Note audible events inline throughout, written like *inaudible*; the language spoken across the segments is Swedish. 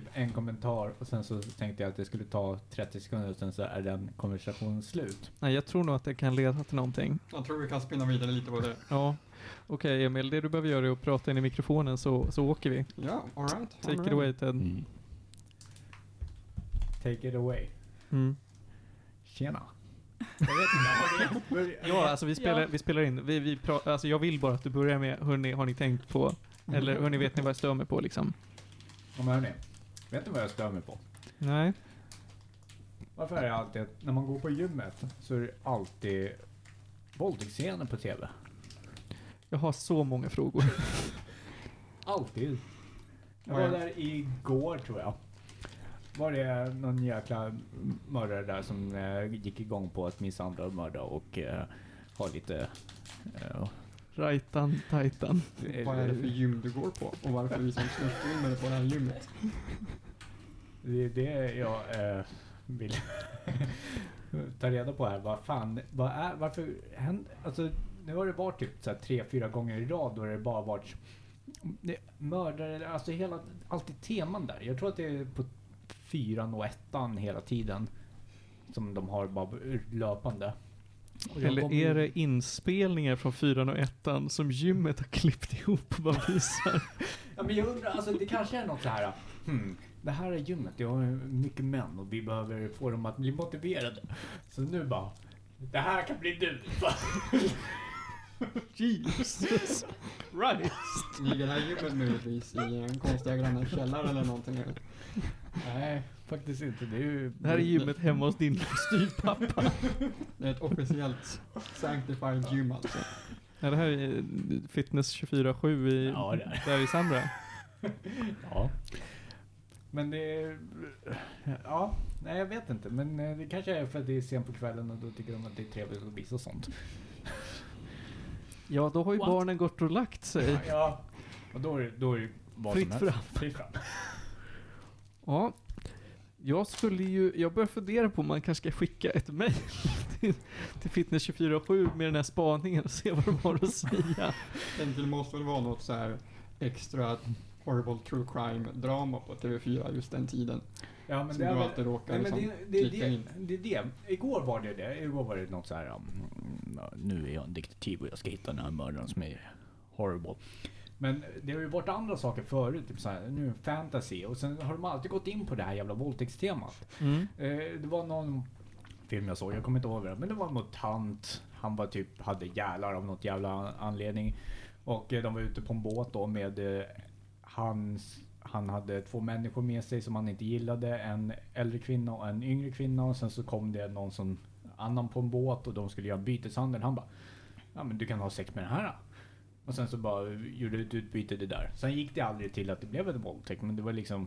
typ en kommentar och sen så tänkte jag att det skulle ta 30 sekunder och sen så är den konversationen slut. Nej, jag tror nog att det kan leda till någonting. Jag tror vi kan spinna vidare lite på det. Ja. Okej Emil, det du behöver göra är att prata in i mikrofonen så, så åker vi. Ja, alright. Take it away Ted. Take it away. Mm. Tjena. Jag vet inte. *laughs* har det- Ja, alltså vi spelar, Ja. vi spelar in. Vi, vi pra, alltså jag vill bara att du börjar med, hörni, har ni tänkt på? Eller hörni, vet ni vad jag stör mig på liksom? Ja, men hörni. Vet ni vad jag stör mig på? Nej. Varför är det alltid att när man går på gymmet så är det alltid våldtäktsscener på TV? Jag har så många frågor. *laughs* Alltid. Jag var är- där igår tror jag. Var det någon jäkla mördare där som eh, gick igång på att misshandla och mörda och eh, ha lite... Eh, Rajtan, tajtan. Vad är det för gym du går på? Och varför vi som snuttrimmare på det här gymmet? Det är det jag eh, vill *laughs* ta reda på här. Vad fan, vad är, varför händer, alltså nu har det varit typ så här tre, fyra gånger i rad då det bara varit mördare, alltså hela, alltid teman där. Jag tror att det är på fyran och ettan hela tiden som de har bara löpande. Eller är det inspelningar från fyran och ettan som gymmet har klippt ihop och bara visar? Ja, men jag undrar, alltså det kanske är något så här. Hmm, det här är gymmet, jag har mycket män och vi behöver få dem att bli motiverade. Så nu bara, det här kan bli du. *laughs* Jesus Christ. Ligger det här gymmet möjligtvis i en konstiga grannens källare eller någonting? Nej, faktiskt inte. Det är ju... Det här är gymmet hemma hos din *laughs* styvpappa. Det är ett officiellt sanctified gym alltså. Ja, det här är Fitness 24-7 i, Ja, är. där i Sandra. *laughs* Ja. Men det är... Ja, nej jag vet inte. Men eh, det kanske är för att det är sent på kvällen och då tycker de att det är trevligt att visa sånt. Ja, då har ju What? barnen gått och lagt sig. Ja. Och då är det, då är det vad Fritt som helst. fram. Fritt fram. Ja. Jag skulle ju, jag börjar fundera på om man kanske ska skicka ett mejl till, till Fitness 24-7 med den här spaningen och se vad de har att säga. Det måste väl vara något så här extra horrible true crime drama på TV4 just den tiden. Ja, men Som det är du alltid råkar Nej, liksom det, det, klicka det, in. det är det. Igår var det det. Igår var det något så här. um, nu är jag en detektiv och jag ska hitta den här mördaren som är horrible. Men det har ju varit andra saker förut. Typ så här, nu fantasy. Och sen har de alltid gått in på det här jävla våldtäktstemat. Mm. Eh, det var någon film jag såg, jag kommer inte ihåg det. Men det var en mutant. Han var typ, hade gälar av något jävla anledning. Och eh, de var ute på en båt då med eh, hans... Han hade två människor med sig som han inte gillade. En äldre kvinna och en yngre kvinna. Och sen så kom det någon som annan på en båt och de skulle göra byteshandel. Han bara Ja men du kan ha sex med den här. Och sen så bara gjorde ett utbyte det där. Sen gick det aldrig till att det blev en våldtäkt. Men det var liksom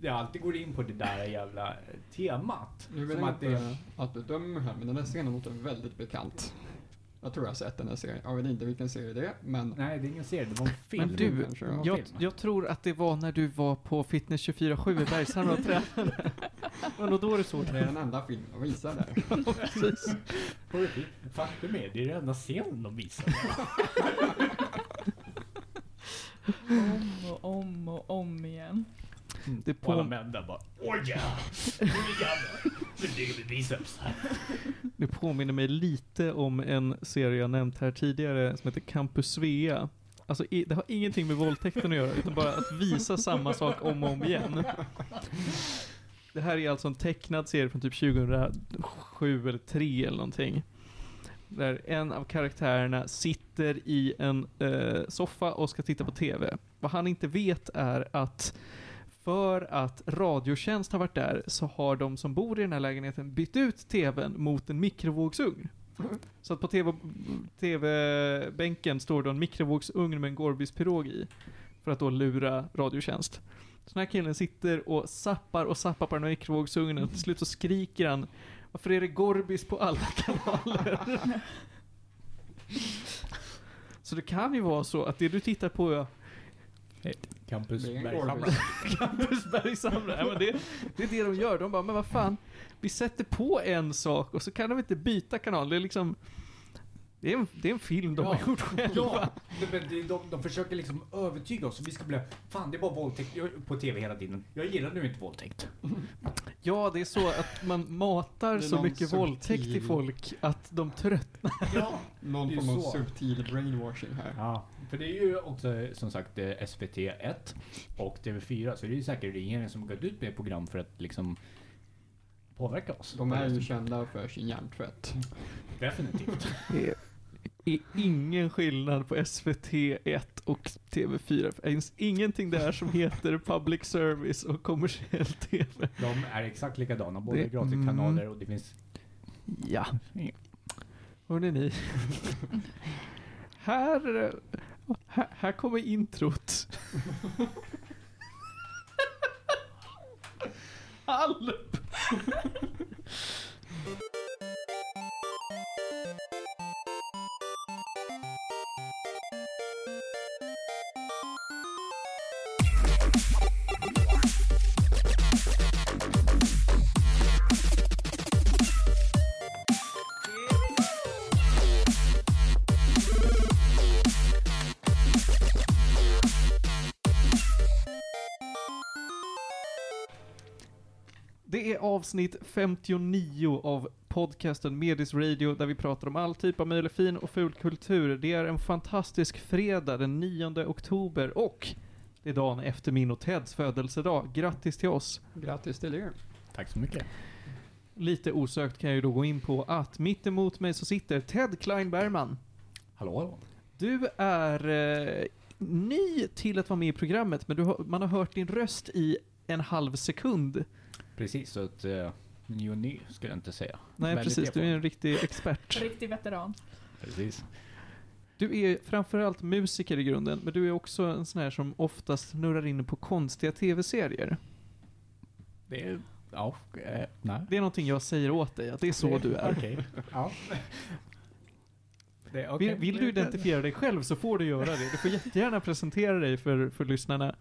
Det alltid går in på det där jävla eh, temat. Nu vill Som jag att det, inte att du dömer här, men den här scenen låter väldigt bekant. Jag tror jag har sett den här serien. Jag vet inte vilken serie det är, men... nej det är ingen serie, det var en film. Men du, kanske, ja. jag, jag tror att det var när du var på Fitness 24-7 i Bergshamra och tränade. *laughs* Men då då du såg Det är det. den enda filmen jag visar där. *laughs* Precis. På riktigt. Faktum är, det är den enda scenen de visar. *laughs* Om och om och om igen. Det Och alla på, män där bara Åh ja! Nu ligger vi biceps. det påminner mig lite om en serie jag nämnt här tidigare som heter Campus Svea. Alltså det har ingenting med våldtäkten att göra utan bara att visa samma sak om och om igen. Det här är alltså en tecknad serie från typ 2007 eller 3 eller någonting. Där en av karaktärerna sitter i en eh, soffa och ska titta på TV. Vad han inte vet är att för att Radiotjänst har varit där så har de som bor i den här lägenheten bytt ut TVn mot en mikrovågsugn. Så att på TV, TV-bänken står då en mikrovågsugn med en Gorbis-pirog i. För att då lura Radiotjänst. Så den här killen sitter och sappar och sappar på den här mikrovågsugnen och till slut så skriker han varför är det Gorbis på alla kanaler? så det kan ju vara så att det du tittar på är *laughs* Campus. Gorbis. Campus Bergshamra. Ja, men det, det är det de gör. De bara, men vad fan, vi sätter på en sak och så kan de inte byta kanal. Det är liksom... Det är en, det är en film de Ja. har gjort själva. Ja, men det, de, de försöker liksom övertyga oss. Vi ska bli, fan det är bara våldtäkt på tv hela tiden. Jag gillar nu inte våldtäkt. Ja, det är så att man matar så mycket våldtäkt till subtil- folk att de tröttnar. Ja. Någon form av subtil brainwashing här. ja. För det är ju också som sagt eh, SVT 1 och TV4 så det är ju säkert regeringen som har gått ut med ett program för att liksom påverka oss. De är ju kända för sin hjärntvätt. Definitivt. Är, ingen skillnad på SVT 1 och TV4. Det finns ingenting där som heter public service och kommersiell TV. De är exakt likadana, båda Det- gratiskanaler och det finns... Ja. Hörrni ni. här, här, här kommer introt. Alp! Det är avsnitt 59 av podcasten Medis Radio där vi pratar om all typ av möjlig fin och ful kultur. Det är en fantastisk fredag den 9 oktober och det är dagen efter min och Teds födelsedag. Grattis till oss! Grattis till er. Tack så mycket. Lite osökt kan jag ju då gå in på att mitt emot mig så sitter Ted Klein Bergman. Hallå, hallå. Du är eh, ny till att vara med i programmet, men du har, man har hört din röst i en halv sekund. Precis, så att... Uh, ny och ny skulle jag inte säga. Nej, Väldigt precis. Du är en riktig expert. Riktig veteran. Precis. Du är framförallt musiker i grunden, men du är också en sån här som oftast snurrar in på konstiga tv-serier. Det är... Ja, eh, nej. Det är någonting jag säger åt dig, att det är så du är. Okej. Ja. Det, okej. Vill, vill du identifiera dig själv så får du göra det. Du får jättegärna presentera dig för, för lyssnarna.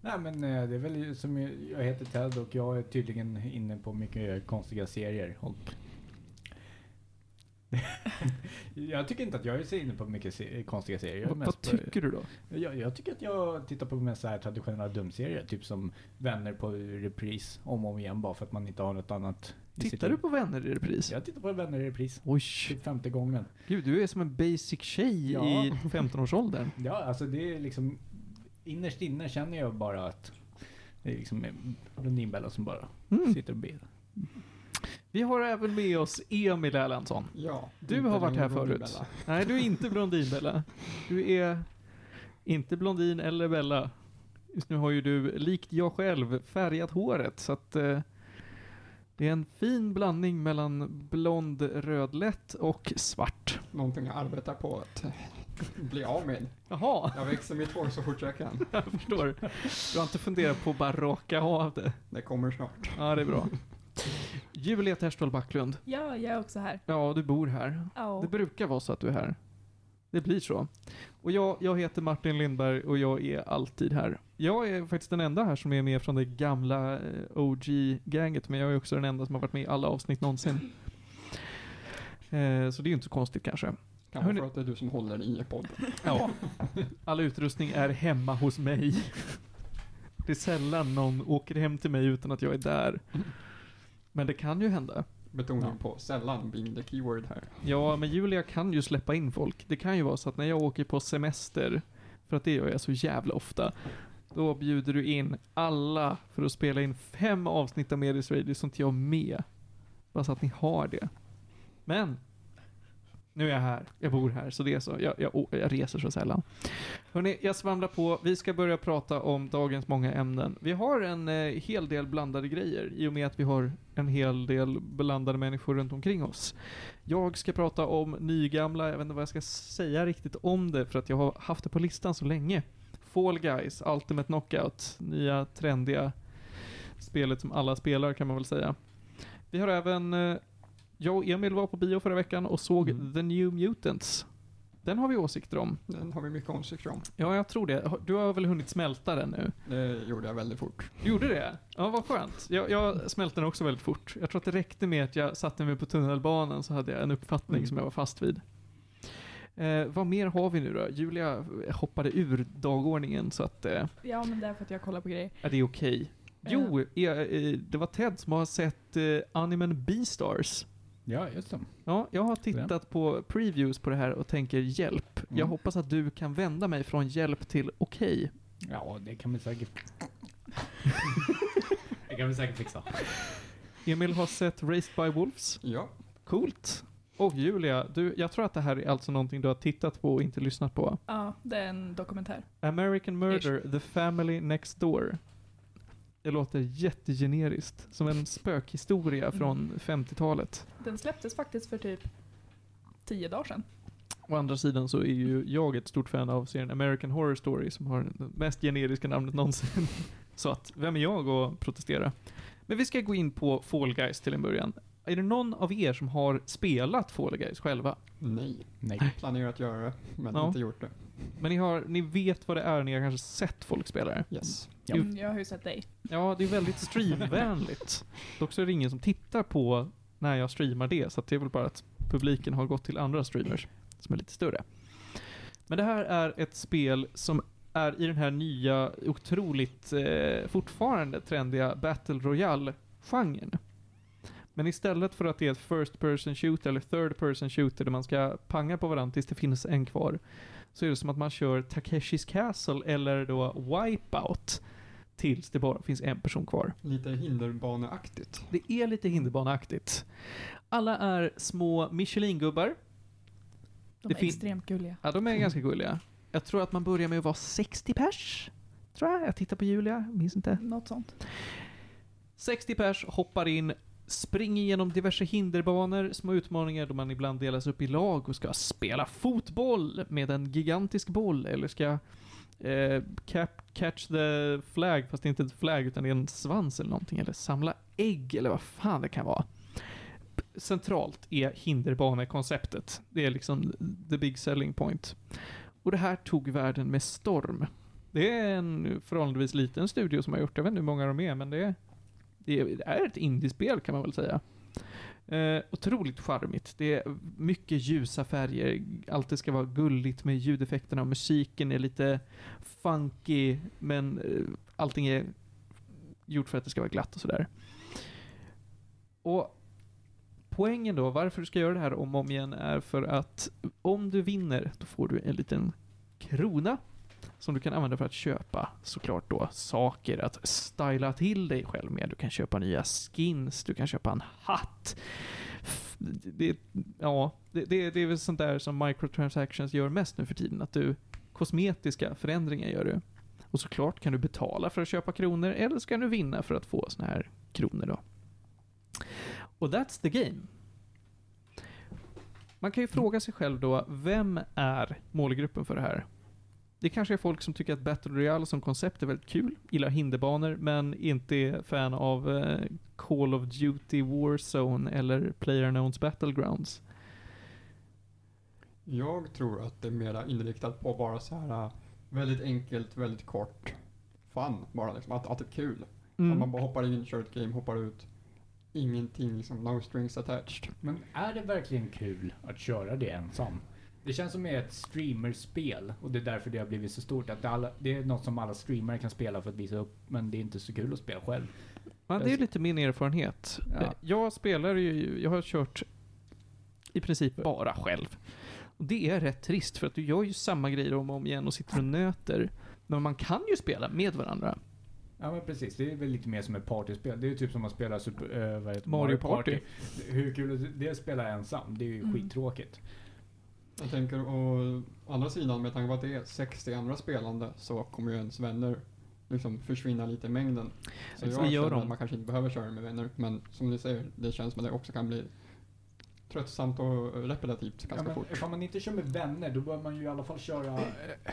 Nej men eh, det är väl som jag heter Ted och jag är tydligen inne på mycket konstiga serier och *laughs* jag tycker inte att jag är så inne på mycket se konstiga serier. Vad, vad på- tycker du då? Jag, jag tycker att jag tittar på mest så här traditionella dumserier, typ som Vänner på repris om och om igen bara för att man inte har något annat Tittar du på Vänner i repris? Jag tittar på Vänner i repris. Oj, Typ femte gången. gud du är som en basic tjej Ja. *laughs* i 15-årsåldern. Ja, alltså det är liksom innerst inne känner jag bara att det är liksom Blondinbella som bara Mm. sitter och ber. Vi har även med oss Emil Erlandsson. Ja. Du har varit här förut. Nej, du är inte Blondinbella. Du är inte blondin eller Bella. Just nu har ju du, likt jag själv, färgat håret. Så att eh, det är en fin blandning mellan blond rödlätt och svart. Någonting jag arbetar på att bli av med. Jaha, Jag växer mitt hår så fort jag kan. *laughs* jag förstår. Du har inte funderat på att bara raka av det? Det kommer snart. Ja, det är bra. Julia Terstol Backlund. Ja, jag är också här. Ja, du bor här. Ja. Det brukar vara så att du är här. Det blir så. Och jag, jag heter Martin Lindberg och jag är alltid här. Jag är faktiskt den enda här som är med från det gamla eh, OG-gänget, men jag är också den enda som har varit med i alla avsnitt någonsin. Eh, så det är ju inte så konstigt kanske. Kan Hörni- vara för att det är du som håller i podden. Ja. *laughs* All utrustning är hemma hos mig. Det är sällan någon åker hem till mig utan att jag är där. Men det kan ju hända. Betoning Ja. på sällan being the keyword här. Ja, men Julia kan ju släppa in folk. Det kan ju vara så att när jag åker på semester, för att det gör jag så jävla ofta, då bjuder du in alla för att spela in fem avsnitt av Medis Radio inte jag med. Bara så att ni har det. Men, nu är jag här. Jag bor här, så det är så. Jag, jag, jag reser så sällan. Hörrni, jag svamlar på. Vi ska börja prata om dagens många ämnen. Vi har en eh, hel del blandade grejer i och med att vi har en hel del blandade människor runt omkring oss. Jag ska prata om nygamla, jag vet inte vad jag ska säga riktigt om det för att jag har haft det på listan så länge. Fall Guys, Ultimate Knockout, nya trendiga spelet som alla spelar kan man väl säga. Vi har även, eh, jag och Emil var på bio förra veckan och såg Mm. The New Mutants. Den har vi åsikter om. Den har vi mycket åsikter om. Ja, jag tror det. Du har väl hunnit smälta den nu? Det gjorde jag väldigt fort. Du gjorde det? Ja, vad skönt. Jag, jag smälte den också väldigt fort. Jag tror att det räckte med att jag satte mig på tunnelbanan så hade jag en uppfattning Mm. som jag var fast vid. Eh, vad mer har vi nu då? Julia hoppade ur dagordningen så att eh, Ja, men det är för att jag kollar på grejer. är det är okej. Jo, eh, eh, det var Ted som har sett eh, animen Beastars. Ja, just det. Ja, jag har tittat på previews på det här och tänker hjälp. Jag Mm. hoppas att du kan vända mig från hjälp till okej. Ja, det kan vi säkert... *laughs* det kan vi säkert fixa. Emil har sett Raised by Wolves. Ja, Coolt. Och Julia, du, jag tror att det här är alltså någonting du har tittat på och inte lyssnat på. Ja, det är en dokumentär. American Murder, The Family Next Door. Det låter jättegeneriskt. Som en spökhistoria från 50-talet. Den släpptes faktiskt för typ tio dagar sedan. Å andra sidan så är ju jag ett stort fan av serien American Horror Story som har det mest generiska namnet någonsin. *laughs* Så att, vem är jag att protestera? Men vi ska gå in på Fall Guys till en början. Är det någon av er som har spelat Fall Guys själva? nej. Nej. Planerat att göra det, men Ja. inte gjort det. Men ni, har, ni vet vad det är, ni har kanske sett folk spela det? Yes. Ja. Mm, jag har ju sett dig. Ja, det är väldigt streamvänligt. Dock så är det ingen som tittar på när jag streamar det, så att det är väl bara att publiken har gått till andra streamers som är lite större. Men det här är ett spel som är i den här nya, otroligt eh, fortfarande trendiga Battle Royale-genren. Men istället för att det är ett First Person Shooter eller Third Person Shooter där man ska panga på varandra tills det finns en kvar, så är det som att man kör Takeshis Castle eller då Wipeout tills det bara finns en person kvar. Lite hinderbaneaktigt. Det är lite hinderbaneaktigt. Alla är små Michelin-gubbar. De Det är extremt gulliga. Ja, de är ganska gulliga. Jag tror att man börjar med att vara 60 pers. Tror jag. Jag tittar på Julia, minns inte. Något sånt. 60 pers hoppar in, springer genom diverse hinderbanor, små utmaningar då man ibland delas upp i lag och ska spela fotboll med en gigantisk boll eller ska eh, cap, catch the flag, fast det är inte ett flag utan det är en svans eller någonting, eller samla ägg eller vad fan det kan vara. Centralt är hinderbanekonceptet. Det är liksom the big selling point. Och det här tog världen med storm. Det är en förhållandevis liten studio som har gjort det. Jag vet inte hur många de är, men det är, det är, ett indiespel kan man väl säga. Eh, otroligt charmigt. Det är mycket ljusa färger. Allt det ska vara gulligt med ljudeffekterna. Musiken är lite funky, men eh, allting är gjort för att det ska vara glatt och sådär. Och poängen då, varför du ska göra det här om och om igen, är för att om du vinner, då får du en liten krona som du kan använda för att köpa såklart då saker att styla till dig själv med. Du kan köpa nya skins, du kan köpa en hatt. Det, ja, det, det, det är väl sånt där som microtransactions gör mest nu för tiden. Att du, kosmetiska förändringar gör du. Och såklart kan du betala för att köpa kronor eller så kan du vinna för att få såna här kronor då. Och that's the game. Man kan ju fråga sig själv då, vem är målgruppen för det här? Det kanske är folk som tycker att Battle Royale som koncept är väldigt kul, gillar hinderbanor, men inte är fan av eh, Call of Duty Warzone eller PlayerUnknown's Battlegrounds. Jag tror att det är mera inriktat på bara så här äh, väldigt enkelt, väldigt kort fun bara liksom. Att, att det är kul. Att man Mm. bara hoppar in, kör ett game, hoppar ut. Ingenting liksom, no strings attached. Men är det verkligen kul att köra det ensam? Det känns som ett streamerspel och det är därför det har blivit så stort. Att alla, det är något som alla streamare kan spela för att visa upp, men det är inte så kul att spela själv. Ja, det är lite min erfarenhet. Ja. Jag spelar ju, jag har kört i princip bara själv. Och det är rätt trist för att du gör ju samma grejer om och om igen och sitter och nöter. Men man kan ju spela med varandra. Ja men precis, det är väl lite mer som ett partyspel. Det är ju typ som att spela super, äh, vad heter det? Mario Party. Hur kul är det att spela ensam? Det är ju Mm. skittråkigt. Jag tänker å andra sidan, med tanke på att det är 60 andra spelande så kommer ju ens vänner liksom försvinna lite i mängden. Så jag gör känner att man kanske inte behöver köra med vänner. Men som du säger, det känns som att det också kan bli tröttsamt och repetitivt Ja, ganska men fort. ifall man inte kör med vänner, då bör man ju i alla fall köra... Eh,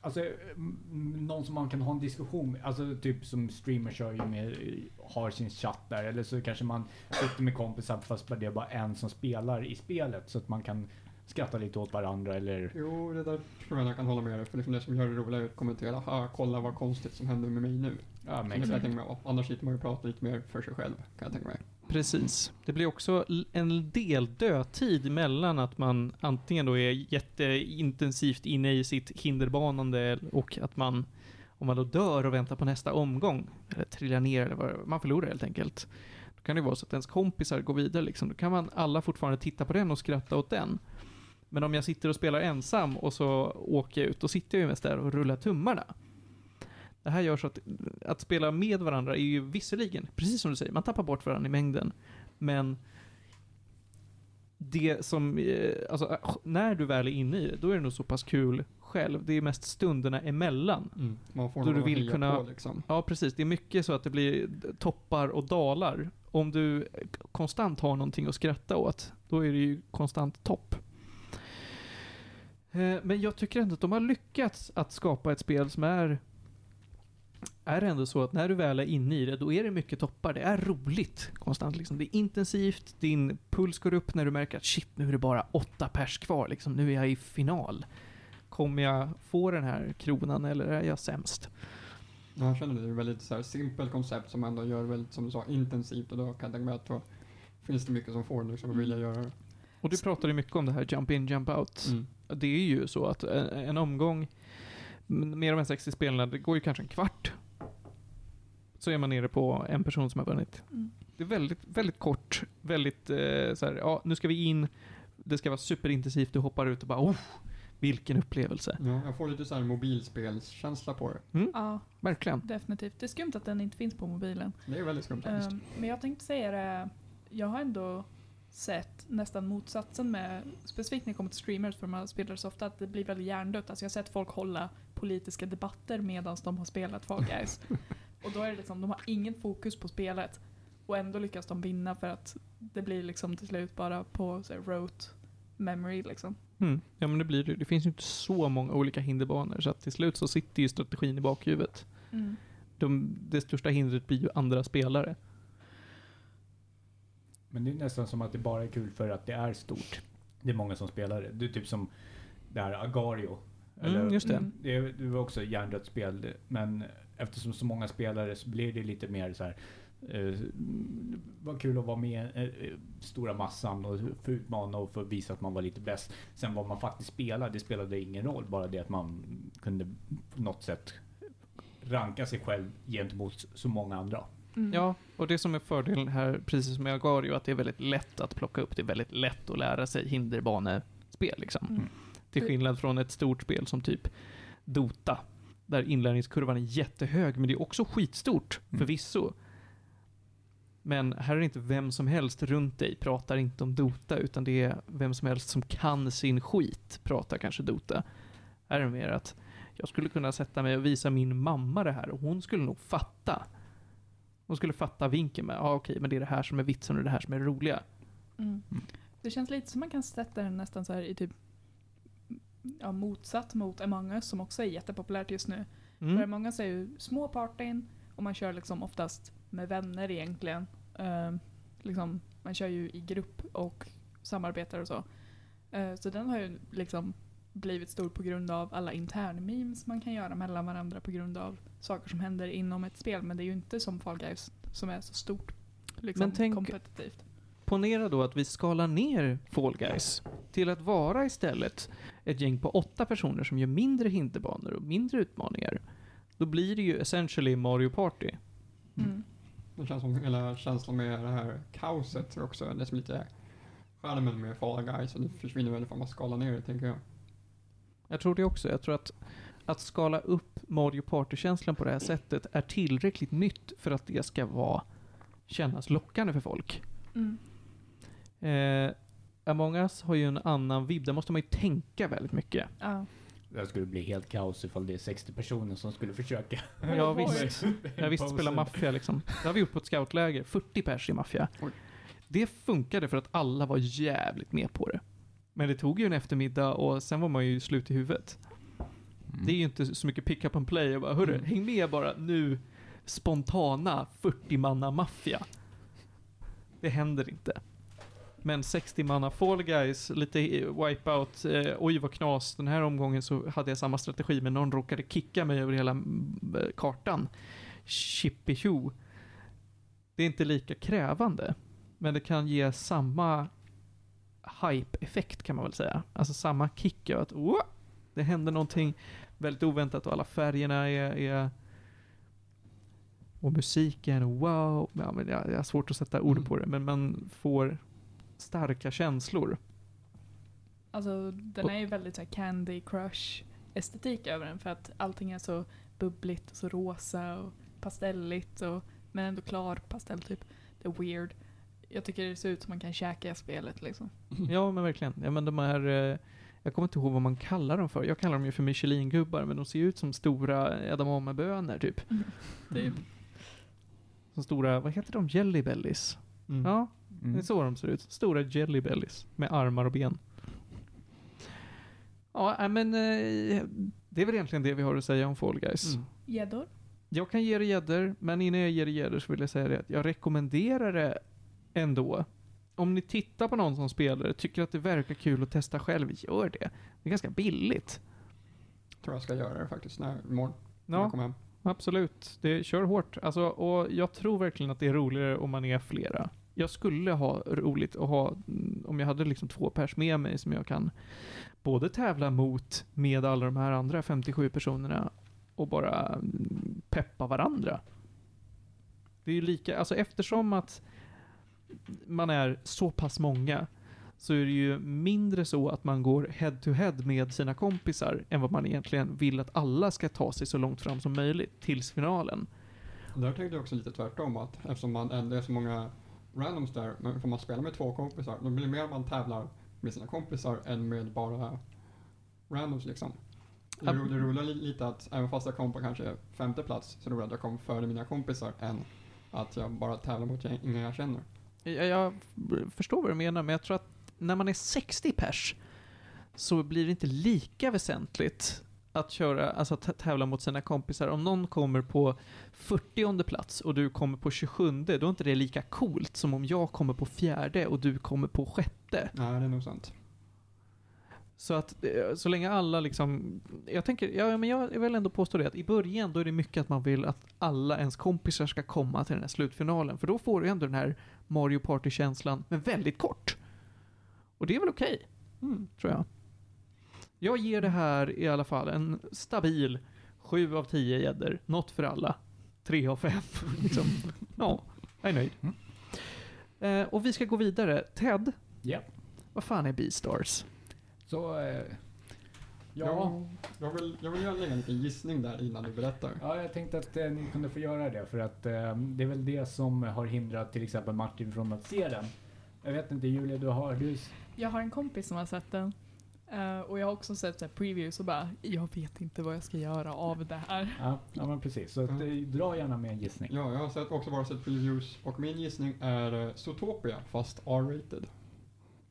alltså, mm, någon som man kan ha en diskussion med. Alltså typ som streamer kör ju med, har sin chatt där. Eller så kanske man sitter med kompisar fast det är bara en som spelar i spelet. Så att man kan skratta lite åt varandra eller... Jo, det där tror jag jag kan hålla med dig. För liksom det som gör det roligare är att kommentera. Ha, kolla vad konstigt som händer med mig nu. Ja, men exakt. Och Annars sitter man ju och pratar lite mer för sig själv, kan jag tänka mig. Precis. Det blir också en del dödtid mellan att man antingen då är jätteintensivt inne i sitt hinderbanande och att man, om man då dör och väntar på nästa omgång, eller trillar ner eller vad man förlorar helt enkelt. Då kan det vara så att ens kompisar går vidare liksom. Då kan man alla fortfarande titta på den och skratta åt den. Men om jag sitter och spelar ensam och så åker jag ut, då sitter jag ju mest där och rullar tummarna. Det här gör så att, att spela med varandra är ju visserligen, precis som du säger, man tappar bort varandra i mängden. Men det som, eh, alltså när du väl är inne i det, då är det nog så pass kul själv. Det är mest stunderna emellan. Man får Då du vill kunna- på liksom. Ja, precis. Det är mycket så att det blir toppar och dalar. Om du konstant har någonting att skratta åt, då är det ju konstant topp. Eh, Men jag tycker ändå att de har lyckats att skapa ett spel som är är ändå så att när du väl är inne i det, då är det mycket toppar. Det är roligt konstant. Liksom. Det är intensivt, din puls går upp när du märker att shit, nu är det bara åtta pers kvar. Liksom. Nu är jag i final. Kommer jag få den här kronan eller är jag sämst? Ja, Jag känner det. Är ett väldigt så här, simpelt koncept som ändå gör väldigt, som du sa, intensivt. Och då kan jag tänka mig att då finns det mycket som får liksom att vilja göra det. Och du pratade mycket om det här jump in, jump out. Mm. Det är ju så att en, en omgång med de här 60 spelen, det går ju kanske en kvart. Så är man nere på en person som har vunnit. Mm. Det är väldigt, väldigt kort, väldigt eh, så här, ja nu ska vi in, det ska vara superintensivt, du hoppar ut och bara oh, vilken upplevelse. Ja, jag får lite så här mobilspelskänsla på det. Ja, Verkligen. definitivt. Det är skumt att den inte finns på mobilen. Det är väldigt skumt. Ehm, men jag tänkte säga det, jag har ändå sett nästan motsatsen med, specifikt när det kommer till streamers, för man spelar så ofta, att det blir väldigt hjärndött. Alltså jag har sett folk hålla politiska debatter medan de har spelat Fall Guys. *laughs* och då är det liksom, de har ingen fokus på spelet. Och ändå lyckas de vinna för att det blir liksom till slut bara på så här, rote memory liksom. Mm. Ja men det blir det. Det finns ju inte så många olika hinderbanor så att till slut så sitter ju strategin i bakhuvudet. De, det största hindret blir ju andra spelare. Men det är nästan som att det bara är kul för att det är stort. Det är många som spelar det. Det är typ som det här Agario. Mm, just det. Mm. Det, det var också hjärndött spel, men eftersom så många spelare så blir det lite mer så här. Eh, vad kul att vara med i eh, stora massan och få utmana och få visa att man var lite bäst. Sen vad man faktiskt spelade, det spelade ingen roll. Bara det att man kunde på något sätt ranka sig själv gentemot så många andra. Mm. Ja, och det som är fördelen här, precis som med Agario, att det är väldigt lätt att plocka upp. Det är väldigt lätt att lära sig hinderbanespel liksom. Mm. Till skillnad från ett stort spel som typ Dota. Där inlärningskurvan är jättehög, men det är också skitstort, Mm. förvisso. Men här är det inte vem som helst runt dig pratar inte om Dota, utan det är vem som helst som kan sin skit pratar kanske Dota. Här är det mer att jag skulle kunna sätta mig och visa min mamma det här och hon skulle nog fatta. Hon skulle fatta vinken med, ja ah, okej, men det är det här som är vitsen och det här som är det roliga. Mm. Det känns lite som man kan sätta den nästan så här i typ ja, motsatt mot Among Us som också är jättepopulärt just nu. För Mm. Among Us är ju små partyn och man kör liksom oftast med vänner egentligen. Ehm, liksom, man kör ju i grupp och samarbetar och så. Eh, så den har ju liksom blivit stor på grund av alla intern-memes man kan göra mellan varandra på grund av saker som händer inom ett spel. Men det är ju inte som Fall Guys som är så stort liksom, Men tänk- kompetitivt. Ponera då att vi skalar ner Fall Guys till att vara istället ett gäng på åtta personer som gör mindre hinderbanor och mindre utmaningar. Då blir det ju essentially Mario Party. Mm. Det känns som hela känslan med det här kaoset är också det som är lite charmen med Fall Guys. Och det försvinner väl ifall man skalar ner det, tänker jag. Jag tror det också. Jag tror att att skala upp Mario Party-känslan på det här sättet är tillräckligt nytt för att det ska vara kännas lockande för folk. Mm. Eh, Among Us har ju en annan vibb. Där måste man ju tänka väldigt mycket. Ja. Det skulle bli helt kaos ifall det är 60 personer som skulle försöka. Ja, visst. Jag visst spela maffia liksom. Det har vi gjort på ett scoutläger. 40 pers i maffia. Det funkade för att alla var jävligt med på det. Men det tog ju en eftermiddag och sen var man ju slut i huvudet. Det är ju inte så mycket pick up and play. Jag bara, hörru, Mm. häng med bara nu. Spontana 40-manna maffia. Det händer inte. Men 60-manna Fall Guys, lite wipeout, eh, oj vad knas. Den här omgången så hade jag samma strategi men någon råkade kicka mig över hela mm, kartan. chippy tjo. Det är inte lika krävande. Men det kan ge samma hype-effekt kan man väl säga. Alltså samma kick av att "Åh!" det händer någonting väldigt oväntat och alla färgerna är, är och musiken, wow. Ja, men jag, jag har svårt att sätta ord på det, men man får starka känslor. Alltså den Och- är ju väldigt så här Candy Crush estetik över den för att allting är så bubbligt och så rosa och pastelligt och, men ändå klar pastell typ. Det är weird. Jag tycker det ser ut som man kan käka spelet liksom. Ja, men verkligen. Ja, men de här, eh, jag kommer inte ihåg vad man kallar dem för. Jag kallar dem ju för Michelin-gubbar, men de ser ju ut som stora edamamebönor typ. Typ. Som stora, vad heter de? Jelly bellies? Mm. Ja, Mm. det är så de ser ut. Stora jelly bellies med armar och ben. Ja, nej, men eh, det är väl egentligen det vi har att säga om Fall Guys. Mm. Gäddor? Jag kan ge det gäddor, men innan jag ger det gäddor så vill jag säga det att jag rekommenderar det ändå. Om ni tittar på någon som spelar tycker att det verkar kul att testa själv, gör det. Det är ganska billigt. tror jag ska göra det faktiskt när, imorgon när Ja, jag kommer hem. absolut. Det kör hårt. Alltså, och jag tror verkligen att det är roligare om man är flera. Jag skulle ha roligt att ha, om jag hade liksom två pers med mig som jag kan både tävla mot med alla de här andra 57 personerna och bara peppa varandra. Det är ju lika, alltså eftersom att man är så pass många så är det ju mindre så att man går head to head med sina kompisar än vad man egentligen vill att alla ska ta sig så långt fram som möjligt tills finalen. Där tänkte jag också lite tvärtom att eftersom man ändå är så många randoms där, men får man spela med två kompisar, då blir det mer att man tävlar med sina kompisar än med bara randoms liksom. Det, roliga li- lite att även fast jag kom på kanske femte plats så det roligt att jag kom före mina kompisar än att jag bara tävlar mot ingen jag känner. Jag, jag förstår vad du menar, men jag tror att när man är 60 pers så blir det inte lika väsentligt att köra, alltså att tävla mot sina kompisar. Om någon kommer på 40 plats och du kommer på 27, då är inte det lika coolt som om jag kommer på fjärde och du kommer på sjätte. Nej, det är nog sant. Så att eh, så länge alla liksom, jag tänker, ja men jag vill ändå påstå det att i början då är det mycket att man vill att alla ens kompisar ska komma till den här slutfinalen. För då får du ändå den här Mario Party-känslan, men väldigt kort. Och det är väl okej, Mm. tror jag. Jag ger det här i alla fall en stabil 7 av 10 gäddor. Något för alla. 3 av 5. *laughs* liksom. Ja, jag är nöjd. Mm. Eh, och vi ska gå vidare. Ted, Ja. vad fan är Beastars? Så, eh, ja. Jag, jag, vill, jag vill lägga en liten gissning där innan du berättar. Ja, jag tänkte att eh, ni kunde få göra det för att eh, det är väl det som har hindrat till exempel Martin från att se den. Jag vet inte Julia, du har... Du, Jag har en kompis som har sett den. eh, och jag har också sett så här previews och bara, jag vet inte vad jag ska göra av det här. ja, ja, men precis. Så att, eh, dra gärna med en gissning. Ja, jag har sett, också bara sett previews och min gissning är eh, Zootopia fast R-rated.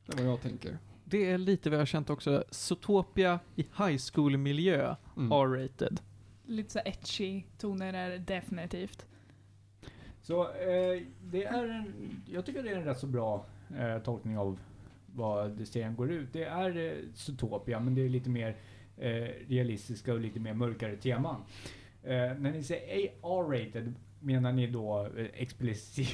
Det är vad jag tänker. Det är lite vad jag har känt också. Zootopia i high school-miljö, Mm. R-rated. Lite så etchy toner är det definitivt. Så eh, det är en, jag tycker det är en rätt så bra eh, tolkning av vad serien går ut. Det är eh, Zootopia, men det är lite mer eh, realistiska och lite mer mörkare teman. Eh, när ni säger R-rated, menar ni då eh, explicit?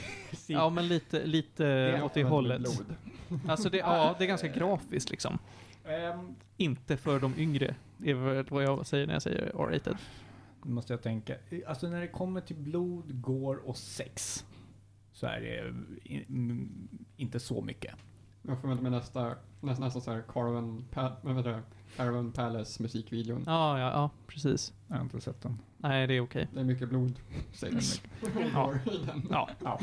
Ja, men lite, lite är åt det hållet. blod. *laughs* Alltså det, ja, det är ganska grafiskt liksom. Ehm, Inte för de yngre. Det är vad jag säger när jag säger R-rated. Måste jag tänka. Alltså när det kommer till blod, gore och sex så är det mm, inte så mycket. Jag förväntar mig nästa, nästa, nästa så här Caravan, pa, vad heter det? Caravan Palace musikvideon. Ja, ja, ja, precis. Jag har inte sett den. Nej, det är okej. Det är mycket blod, sex *laughs* Ja. i den. Ja. Ja.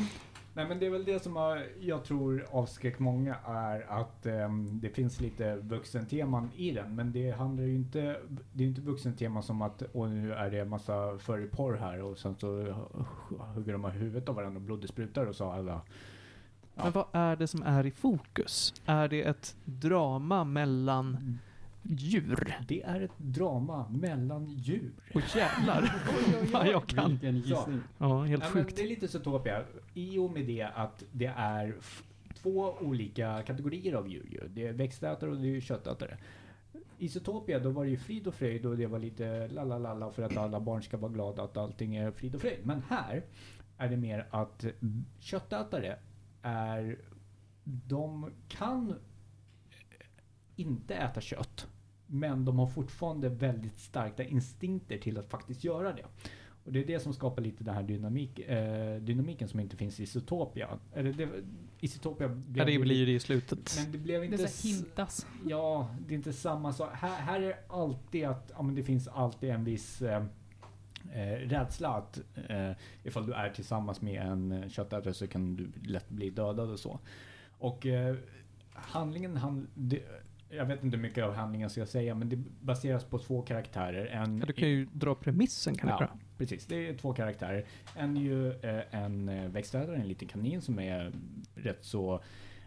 Nej men det är väl det som har, jag tror avskräckt många är att ehm, det finns lite vuxenteman i den. Men det handlar ju inte, det är inte vuxentema som att åh, nu är det massa förporr här och sen så hugger de av huvudet av varandra och blodet sprutar och så alla. Ja. Men vad är det som är i fokus? Är det ett drama mellan djur? Det är ett drama mellan djur. Och jävlar *laughs* vad jag kan. Vilken gissning. Ja, helt Ja, sjukt. det är lite Zootopia. I och med det att det är två olika kategorier av djur. ju. Det är växtätare och det är köttätare. Isotopia, då var det ju frid och fröjd och det var lite la för att alla barn ska vara glada att allting är frid och fröjd. Men här är det mer att köttätare är... De kan inte äta kött. Men de har fortfarande väldigt starka instinkter till att faktiskt göra det. Och det är det som skapar lite den här dynamik, eh, dynamiken som inte finns i Isotopia. Eller det, Isotopia Ja, det blir ju det i slutet. Men det blev Det inte... så hintas. Ja, det är inte samma sak. Här, här är alltid att, ja men det finns alltid en viss eh, eh, rädsla att eh, ifall du är tillsammans med en eh, köttätare så kan du lätt bli dödad och så. Och eh, handlingen, han, det, jag vet inte hur mycket av handlingen ska jag säga, men det baseras på två karaktärer. En, Ja, du kan ju dra premissen kan Ja, precis. Det är två karaktärer. En är ju eh, en eh, växtätare, en liten kanin som är rätt så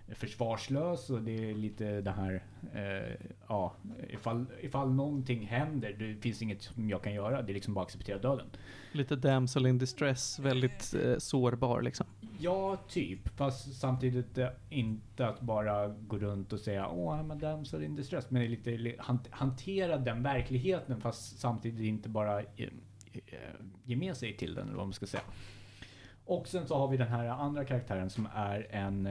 försvarslös och det är lite det här, eh, ja, ifall, ifall någonting händer, det finns inget som jag kan göra, det är liksom bara att acceptera döden. Lite damsel in distress, väldigt eh, sårbar liksom. Ja, typ. Fast samtidigt eh, inte att bara gå runt och säga åh, I'm a damsel in distress. Men det är lite hantera den verkligheten fast samtidigt inte bara eh, eh, ge med sig till den, eller vad man ska säga. Och sen så har vi den här andra karaktären som är en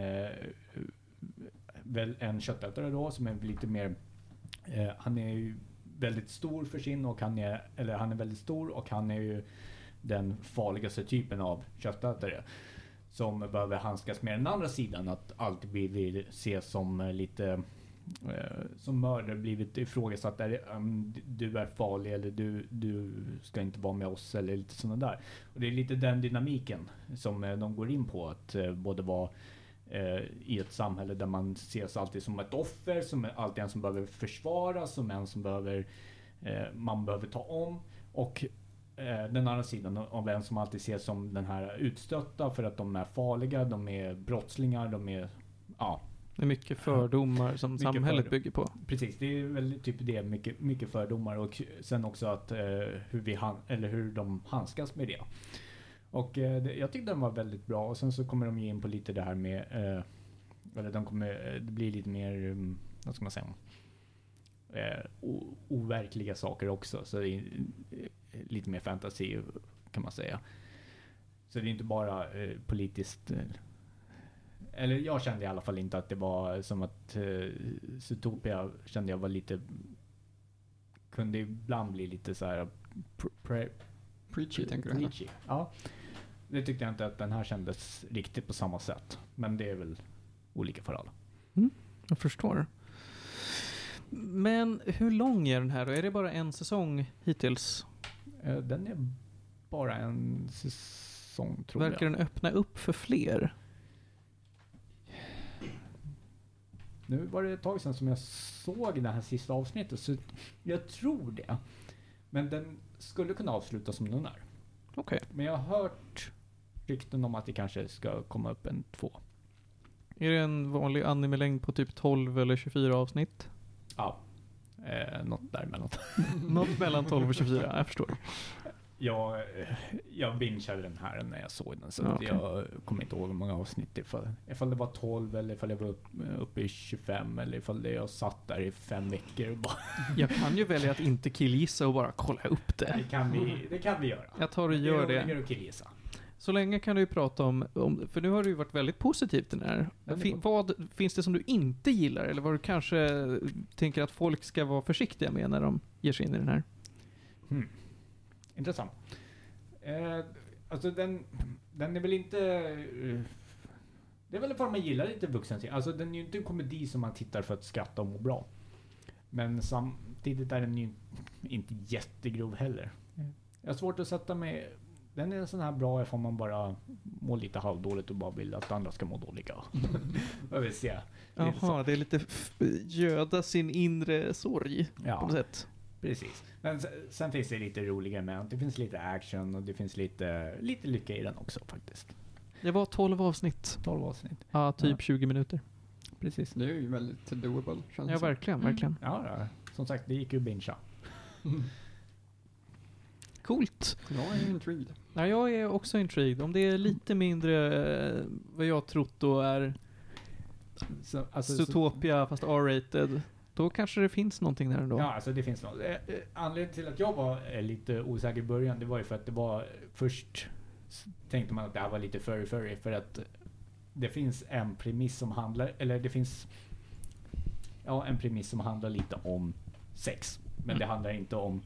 väl en köttätare då som är lite mer han är ju väldigt stor för sin och han är eller han är väldigt stor och han är ju den farligaste typen av köttätare som behöver handskas med den andra sidan. Att alltid bli ses som eh, lite eh, som mördare blivit ifrågasatt. Är, det, um, du är farlig eller du, du ska inte vara med oss eller lite sådana där. Och det är lite den dynamiken som eh, de går in på. Att både vara i ett samhälle där man ses alltid som ett offer, som är alltid en som behöver försvaras, som en som behöver man behöver ta om. Och den andra sidan av en som alltid ses som den här utstötta för att de är farliga, de är brottslingar, de är... Ja, Det är mycket fördomar som Mycket samhället fördom- bygger på. precis. Det är väl typ det, mycket, mycket fördomar och sen också att eh, hur, vi han, eller hur de handskas med det. Och eh, jag tyckte den var väldigt bra och sen så kommer de ju in på lite det här med... Eh, eller de kommer, det blir lite mer, um, vad ska man säga? Eh, overkliga saker också. Så det eh, lite mer fantasy kan man säga. Så det är inte bara eh, politiskt eh, eller jag kände i alla fall inte att det var som att uh, Zootopia kände jag var lite kunde ibland bli lite så här pr- pre- Preachy tänker du? preachy. Ja. Det tyckte jag inte att den här kändes riktigt på samma sätt. Men det är väl olika för alla. Jag förstår. Men hur lång är den här? Är det bara en säsong hittills? Eh, Den är bara en säsong tror Verkar jag. den öppna upp för fler? Nu var det ett tag sedan som jag såg det här sista avsnittet så jag tror det. Men den skulle kunna avslutas som den är. Okej. Men jag har hört rykten om att det kanske ska komma upp en två. Är det en vanlig anime-längd på typ 12 eller 24 avsnitt? Ja. Eh, något däremellan. *laughs* Något mellan 12 och 24, jag förstår. Jag, eh, jag bingeade den här när jag såg den. Så okej. jag kommer inte ihåg hur många avsnitt. Ifall, ifall det var 12 eller ifall jag var upp, uppe i 25 eller ifall det jag satt där i fem veckor och bara... *laughs* Jag kan ju välja att inte killgissa och bara kolla upp det. Det kan vi, det kan vi göra. Jag tar och gör det. roligare att killgissa. Så länge kan du ju prata om, om för nu har du ju varit väldigt positiv till den här. Fin, vad finns det som du inte gillar eller vad du kanske tänker att folk ska vara försiktiga med när de ger sig in i den här? Hmm. Intressant. Eh, alltså den, den är väl inte... eh, det är väl för att man gillar lite vuxenserie. Alltså den är ju inte en komedi som man tittar för att skratta och må bra. Men samtidigt är den ju inte jättegrov heller. Jag har svårt att sätta mig... Den är en sån här bra ifall man bara mår lite halvdåligt och bara vill att andra ska må dåliga. *laughs* Jag vill se. Jaha, det är lite göda sin inre sorg på Ja. något sätt. Precis. Men sen, sen finns det lite roligare med Det finns lite action och det finns lite, lite lycka i den också faktiskt. Det var 12 avsnitt. 12 avsnitt. Ja, typ Ja. 20 minuter. Precis. Det är ju väldigt doable känns Ja, verkligen, Mm. verkligen. Ja, ja, som sagt, det gick ju att bingea. *laughs* Coolt. Jag är intrigued. Ja, jag är också intrigued. Om det är lite mindre eh, vad jag trott då är Så, alltså, Zootopia fast R-rated. Då kanske det finns någonting där ändå. Ja, alltså det finns något. Eh, eh, Anledningen till att jag var lite osäker i början, det var ju för att det var först tänkte man att det här var lite furry furry för att det finns en premiss som handlar, eller det finns ja, en premiss som handlar lite om sex. Men Mm. det handlar inte om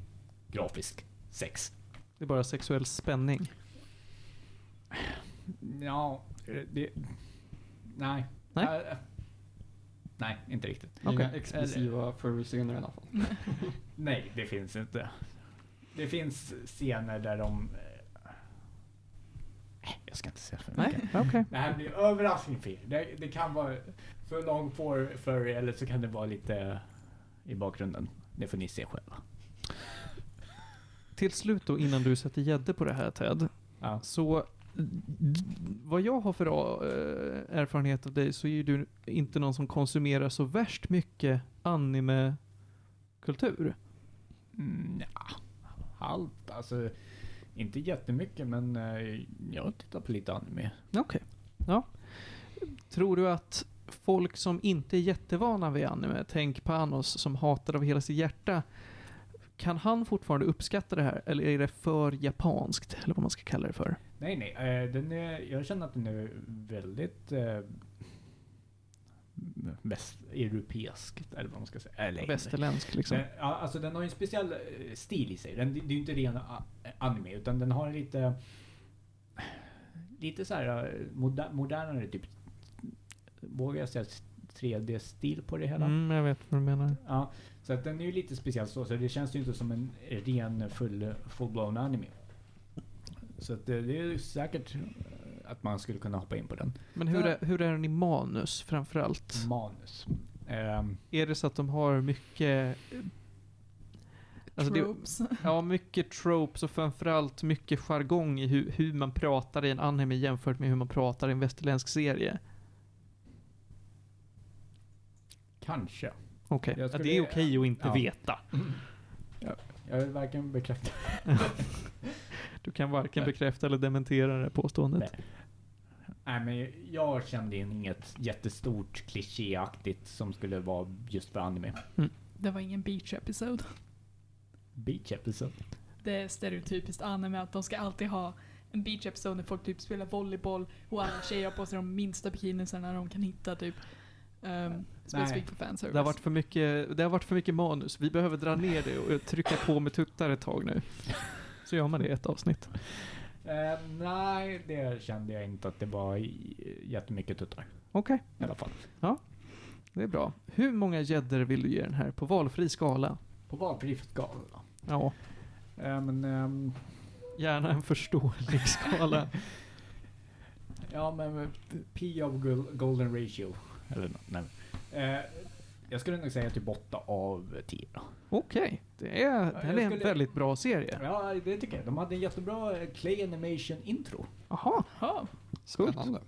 grafisk sex. Det är bara sexuell spänning. Ja, eh, det... Nej. Nej. Eh, nej, inte riktigt. Inga Okej. exklusiva furry-scener i alla fall. *laughs* Nej, det finns inte. Det finns scener där de... eh, Jag ska inte säga för mycket. Nej, okej. Det här blir överraskning för er. Det, det kan vara så långt för er, eller så kan det vara lite i bakgrunden. Det får ni se själva. Till slut då, innan du sätter gädde på det här Ted, Ja. så vad jag har för eh, erfarenhet av dig så är ju du inte någon som konsumerar så värst mycket anime-kultur. Mm, ja, halvt. Alltså, inte jättemycket, men eh, jag tittar på lite anime. Okej. Ja. Tror du att folk som inte är jättevana vid anime, tänk Panos som hatar av hela sitt hjärta, kan han fortfarande uppskatta det här? Eller är det för japanskt? Eller vad man ska kalla det för? Nej, nej. Eh, den är, jag känner att den är väldigt eh, västeuropeiskt, eller vad man ska säga. Eller, Västerländsk liksom. Ja, alltså den har ju en speciell eh, stil i sig. Den, det är ju inte ren a- anime, utan den har en lite... Lite så här eh, moder, modernare typ... Vågar jag säga 3D-stil på det hela? Mm, jag vet vad du menar. Ja, så att den är ju lite speciell så, så det känns ju inte som en ren full, full-blown anime. Så att det, det är ju säkert eh, att man skulle kunna hoppa in på den. Men hur är, hur är den i manus framförallt? Manus. Ehm, Är det så att de har mycket... Alltså det, Tropes. ja, mycket tropes och framförallt mycket jargong i hur, hur man pratar i en anime jämfört med hur man pratar i en västerländsk serie. kanske. Okej, Jag ja, det är okej att inte ja. veta. *clears throat* Jag vill varken bekräfta *laughs* Du kan varken Nej. bekräfta eller dementera det påståendet. Nej. Nej men jag kände inget jättestort klichéaktigt som skulle vara just för anime. Det var ingen beach episode. Beach episode. Det är stereotypiskt anime att de ska alltid ha en beach episode när folk typ spelar volleyboll och alla tjejer har på sig de minsta bikinisarna de kan hitta typ. Um, specifikt för fanservice. Det har, varit för mycket, det har varit för mycket manus. Vi behöver dra ner det och trycka på med tuttar ett tag nu. Så gör man det i ett avsnitt. Eh, nej, det kände jag inte att det var jättemycket tuttar. Okej, I alla fall. det är bra. Hur många gäddor vill du ge den här på valfri skala? På valfri skala. Ja, Eh, men, ehm, gärna en förståelig skala. *laughs* ja men eh, P of gol- golden ratio. Eller nej. Eh, jag skulle nog säga typ 8 av 10 då. Okej, det är, det här jag är en skulle- väldigt bra serie. Ja, det tycker jag. De hade en jättebra eh, Clay Animation intro. Jaha, Ja, Spännande.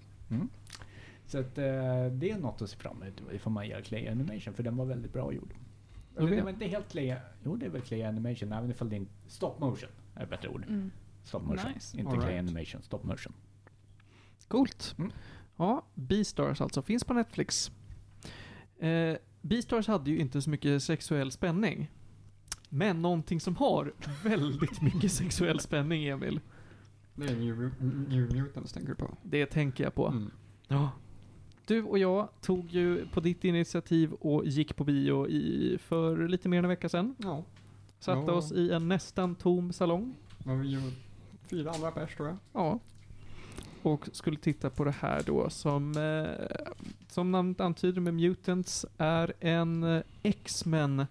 Så att eh, det är något att se fram emot ifall man gör Clay Animation, för den var väldigt bra gjord. Eller, vet- det var inte helt Clay... Jo, det är väl Clay Animation, även ifall det är inte... Stop motion är ett bättre ord. mm. Stop motion. Nice. Inte All Clay right. Animation, stop motion. coolt. Mm. Ja, Beastars alltså, finns på Netflix. Eh, Beastars hade ju inte så mycket sexuell spänning. Men någonting som har *laughs* väldigt mycket sexuell spänning, Emil. Det är New, Mutants tänker du på? Det tänker jag på. Mm. Ja. Du och jag tog ju på ditt initiativ och gick på bio i, för lite mer än en vecka sedan. Ja, Satte Ja. oss i en nästan tom salong. men vi ju fyra andra pers tror jag. Ja. Och skulle titta på det här då som, eh, som namnet antyder med Mutants, är en eh, X-Men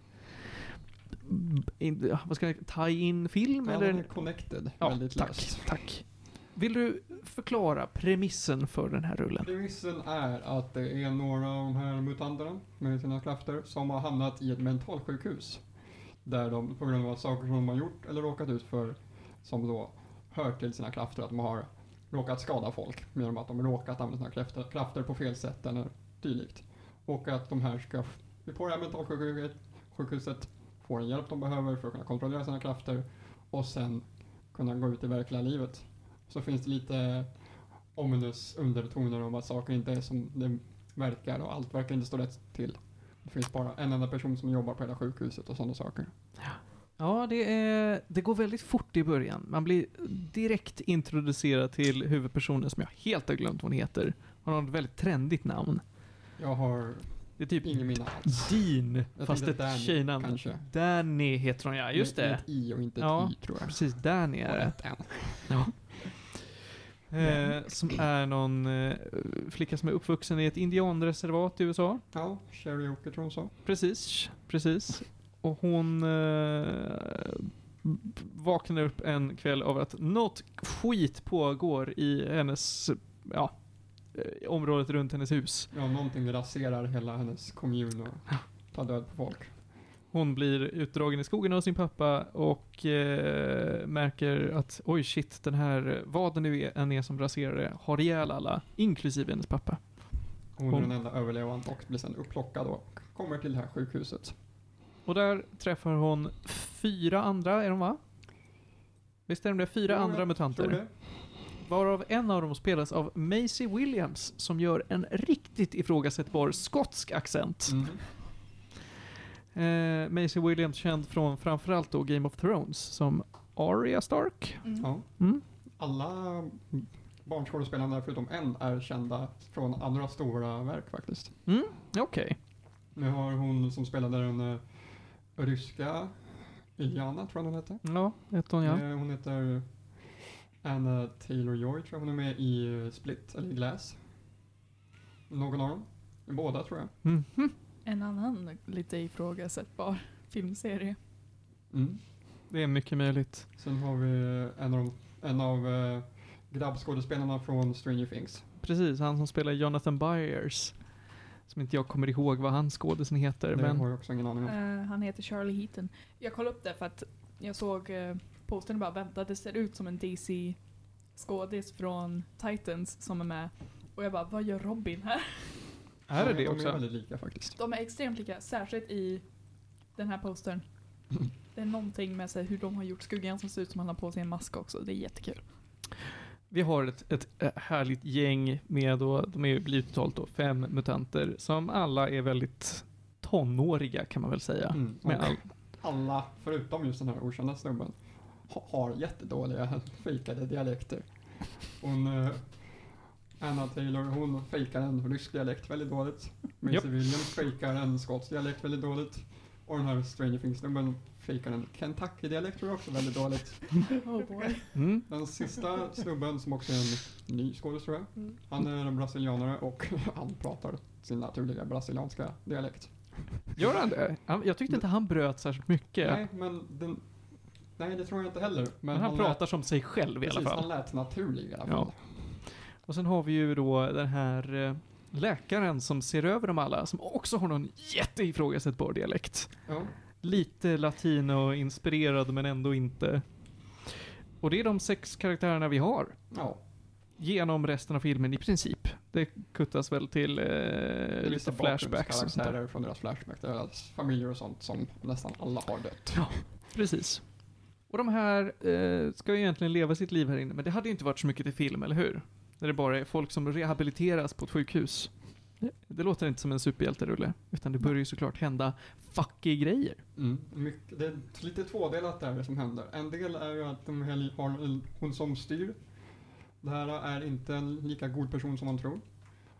in, vad ska jag tie-in film Ja, eller? connected Ja, väldigt tack, löst. tack. Vill du förklara premissen för den här rullen? Premissen är att det är några av de här mutanterna med sina krafter som har hamnat i ett mentalsjukhus. Där de på grund av saker som de har gjort eller råkat ut för som då hör till sina krafter att de har råkat skada folk genom att de råkat använda sina krafter, krafter på fel sätt eller dylikt. Och att de här ska på det här mentalsjukhuset sjukhuset få den hjälp de behöver för att kunna kontrollera sina krafter och sen kunna gå ut i verkliga livet. Så finns det lite ominous undertoner om att saker inte är som det verkar och allt verkar inte stå rätt till. Det finns bara en enda person som jobbar på hela sjukhuset och sådana saker. Ja, det, är, det går väldigt fort i början. Man blir direkt introducerad till huvudpersonen som jag helt har glömt vad hon heter. Hon har ett väldigt trendigt namn. Jag har Det är typ ingen minne alls. Dean, Jag fast ett Danny, tjejnamn. kanske. Danny heter hon ja, just Med- med det. ett i och inte ett Ja. i tror jag. Precis, Danny är det. *laughs* Ja. Eh, som är någon eh, flicka som är uppvuxen i ett indianreservat i USA. Ja, Sherry Oker tror hon sa. Precis, precis. Och hon eh, vaknar upp en kväll av att något skit pågår i hennes, ja, eh, området runt hennes hus. Ja, någonting raserar hela hennes kommun och tar död på folk. Hon blir utdragen i skogen av sin pappa och eh, märker att oj shit, den här, vad det nu är, än är som raserar det, har ihjäl alla, inklusive hennes pappa. Hon, Hon- är den enda överlevande och blir sen upplockad och kommer till det här sjukhuset. Och där träffar hon fyra andra, är de va? Visst är de det? Fyra Jo, andra jag mutanter. Varav en av dem spelas av Maisie Williams som gör en riktigt ifrågasättbar skotsk accent. Mhm. Eh, Maisie Williams känd från framförallt då Game of Thrones som Arya Stark. Mm. Ja. Mm. Alla barnskådespelarna där förutom en är kända från andra stora verk faktiskt. Mm, okej. Nu har hon som spelade den ryska Iliana, tror jag hon heter. Ja, vet hon ja. Eh, hon heter Anna Taylor-Joy, tror jag hon är med i eh, Split, eller i Glass. Någon av dem. Båda tror jag. Mhm. En annan lite ifrågasättbar filmserie. Mm. Det är mycket möjligt. Sen har vi en av, en av grabbskådespelarna från Stranger Things. Precis, han som spelar Jonathan Byers. Som inte jag kommer ihåg vad hans skådisen heter. Det men har jag också ingen aning om. Eh, han heter Charlie Heaton. Jag kollade upp det för att jag såg uh, postern och bara vänta, det ser ut som en DC skådis från Titans som är med. Och jag bara, vad gör Robin här? *laughs* är det Ja, det De är också? väldigt lika faktiskt. De är extremt lika, särskilt i den här postern. *laughs* Det är någonting med sig hur de har gjort skuggan som ser ut som han har på sig en mask också. Det är jättekul. Vi har ett, ett härligt gäng med då, de är ju totalt då fem mutanter som alla är väldigt tonåriga kan man väl säga. Mm. Med all, alla, förutom just den här okända snubben, ha, har jättedåliga fejkade dialekter. Hon, eh, Anna Taylor, hon fejkar en rysk dialekt väldigt dåligt. Maisie Japp. Williams fejkar en skotsk dialekt väldigt dåligt. Och den här Stranger Things-snubben fejkar en Kentucky-dialekt tror jag också väldigt dåligt. *laughs* Oh boy. mm, Den sista snubben, som också är en ny skådis tror jag, Mm. han är en brasilianare och *laughs* han pratar sin naturliga brasilianska dialekt. gör han det? Han, jag tyckte inte han bröt särskilt mycket. Nej, men den, nej, det tror jag inte heller. Men, men han, lät- pratar som sig själv i alla Precis, fall. han lät naturlig i alla Ja. fall. Och sen har vi ju då den här eh, läkaren som ser över dem alla, som också har någon jätteifrågasättbar dialekt. Ja. Lite latino-inspirerad men ändå inte. Och det är de sex karaktärerna vi har. ja. Genom resten av filmen i princip. Det kuttas väl till eh, är lite flashbacks och sånt där. från deras flashback, deras familjer och sånt som nästan alla har dött. Precis. Och de här eh, ska ju egentligen leva sitt liv här inne, men det hade ju inte varit så mycket till film, eller hur? När det bara är folk som rehabiliteras på ett sjukhus. Det, det låter inte som en superhjälterulle, utan det börjar ju såklart hända fucky grejer. Mm. Det är lite tvådelat där det som händer. En del är ju att de har hon som styr. Det här är inte en lika god person som man tror.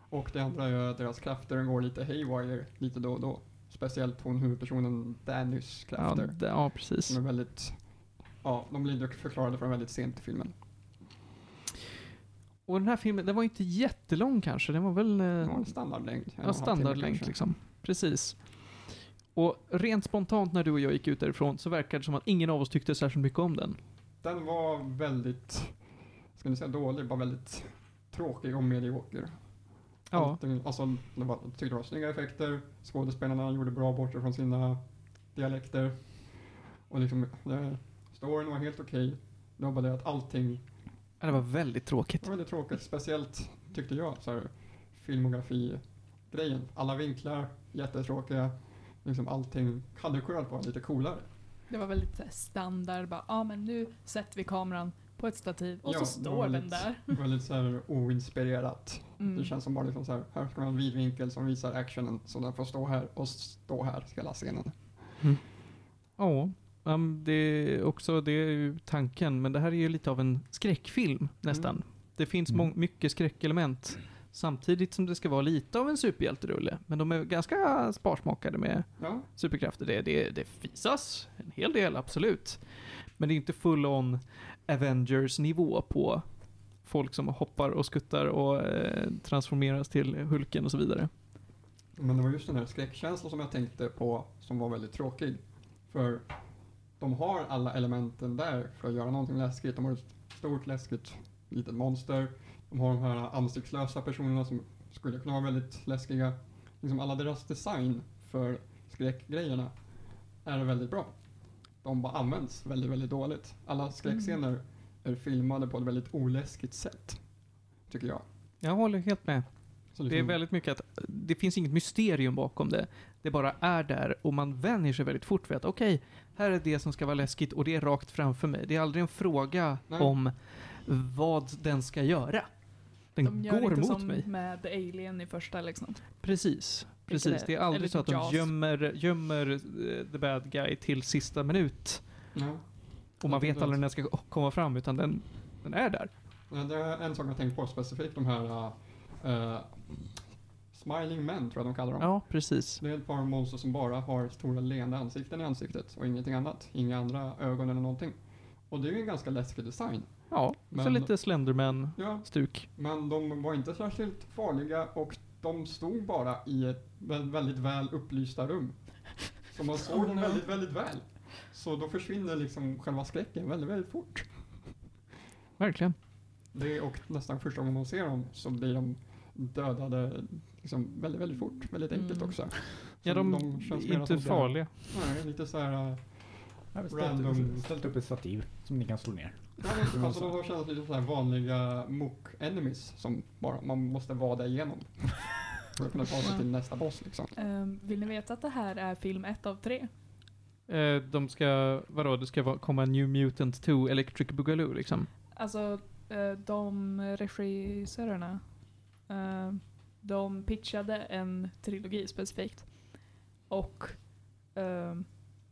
Och det andra är ju att deras krafter går lite haywire lite då och då. Speciellt hon huvudpersonen Dannys Ja, krafter. d- ja, precis. Som är väldigt, ja, de blir förklarade från väldigt sent i filmen. Och den här filmen, den var inte jättelång kanske, den var väl... Eh, en standardlängd. en en ja, standardlängd liksom. Precis. Och rent spontant när du och jag gick ut därifrån så verkade det som att ingen av oss tyckte särskilt mycket om den. Den var väldigt, ska ni säga dålig, bara väldigt tråkig och medioker. Ja, Allting, alltså, det var, tyckte det var snygga effekter, skådespelarna gjorde bra bortsett från sina dialekter. Och liksom, det, storyn var helt okej. Det var bara det att allting det var väldigt tråkigt. var väldigt tråkigt. Speciellt tyckte jag, så här, filmografi-grejen. Alla vinklar, jättetråkiga. Liksom allting hade kunnat vara lite coolare. Det var väldigt standard, bara, ja men nu sätter vi kameran på ett stativ och Ja, så det var står den där. Väldigt så här oinspirerat. Mm. Det känns som bara liksom så här, här ska man ha en vidvinkel som visar actionen så den får stå här och stå här hela scenen. Ja, um, det är också det är ju tanken, men det här är ju lite av en skräckfilm nästan. Mm. Det finns Mm. mycket skräckelement samtidigt som det ska vara lite av en superhjälterulle. Men de är ganska sparsmakade med Ja, superkrafter. Det, det, det visas en hel del, absolut. Men det är inte full on Avengers-nivå på folk som hoppar och skuttar och eh, transformeras till Hulken och så vidare. men det var just den här skräckkänslan som jag tänkte på som var väldigt tråkig. För de har alla elementen där för att göra någonting läskigt. De har ett stort läskigt litet monster. De har de här ansiktslösa personerna som skulle kunna vara väldigt läskiga. Liksom alla deras design för skräckgrejerna är väldigt bra. De bara används väldigt, väldigt dåligt. Alla skräckscener är filmade på ett väldigt oläskigt sätt. Tycker jag. Jag håller helt med. Så Det är liksom- väldigt mycket att det finns inget mysterium bakom det. Det bara är där och man vänjer sig väldigt fort vid att okej, här är det som ska vara läskigt och det är rakt framför mig. Det är aldrig en fråga Nej. om vad den ska göra. Den De gör går inte mot som mig. med Alien i första liksom. Precis. Precis. det- är eller aldrig så att de gömmer, gömmer eh, the bad guy till sista minut. Ja. Och man vet aldrig när den ska komma fram, utan den, den är där. Det är en sak jag tänkt på specifikt, de här uh, Smiling Men tror jag de kallar dem. Ja, precis. Det är ett par monster som bara har stora leende ansikten i ansiktet och ingenting annat. Inga andra ögon eller någonting. Och det är ju en ganska läskig design. Ja, så Men- lite Slenderman-stuk. Ja, men de var inte särskilt farliga och de stod bara i ett vä- väldigt väl upplysta rum. Så man såg dem väldigt, väldigt väl. Så då försvinner liksom själva skräcken väldigt, väldigt fort. Verkligen. Det och nästan första gången man ser dem så blir de dödade liksom väldigt, väldigt fort. Väldigt enkelt Mm. också. Ja, Så de, känns inte farliga. Nej, lite så här... äh, Random. ställt, upp ett stativ som ni kan slå ner. Ja, men alltså de har känts lite så här vanliga mock-enemies som bara man måste vada igenom. *laughs* För att kunna ta sig till nästa boss liksom. Ehm, vill ni veta att det här är film ett av tre? Eh, de ska, vadå, det ska vara, komma New Mutant 2 Electric Boogaloo liksom. Alltså, eh, de regissörerna, eh, de pitchade en trilogi specifikt. Och eh,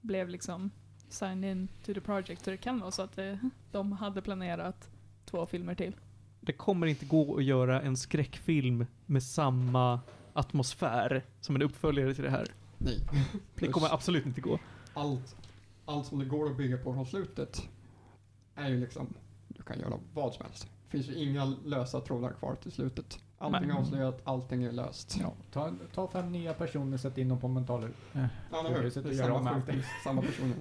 blev liksom signed in to the project. Så det kan vara så att det, de hade planerat två filmer till. Det kommer inte gå att göra en skräckfilm med samma atmosfär som en uppföljare till det här. Nej. *laughs* Det kommer absolut inte gå. allt, allt som det går att bygga på från slutet är ju liksom, du kan göra vad som helst. Det finns ju inga lösa trådar kvar till slutet. Allting är Nej. avslöjat, allting är löst. Ja, ta, ta fem nya personer, sätt in dem på mentaler. Eh, Ja, Det är att Det är gör samma om sjukhus, samma personer.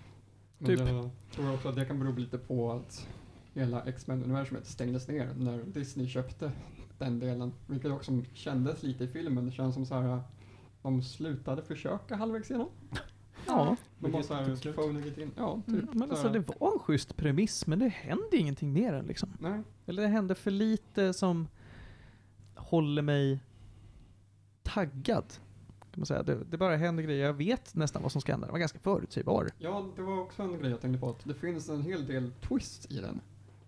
*laughs* Men Typ. Jag tror också att det kan bero lite på att hela X-Men-universumet stängdes ner när Disney köpte den delen. Vilket också kändes lite i filmen. Det känns som så här de slutade försöka halvvägs igenom. Ja, De Vilket så här it in. Ja, typ. mm, men Så alltså det var en schysst premiss, men det hände ingenting mer än liksom. Nej, Eller det hände för lite som håller mig taggad. Kan man säga. Det, det bara händer grejer. Jag vet nästan vad som ska hända. Det var ganska förutsägbar. ja, det var också en grej jag tänkte på. Att det finns en hel del twists i den.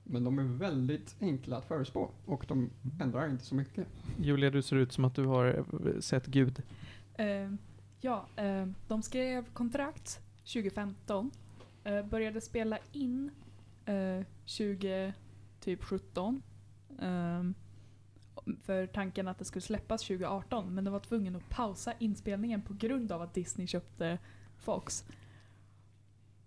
Men de är väldigt enkla att förutspå. Och de ändrar inte så mycket. Julia, du ser ut som att du har eh, sett Gud. Eh, ja, eh, de skrev kontrakt 2015. Eh, började spela in eh, 2017. Typ Ehm, för tanken att det skulle släppas 2018. Men de var tvungen att pausa inspelningen på grund av att Disney köpte Fox.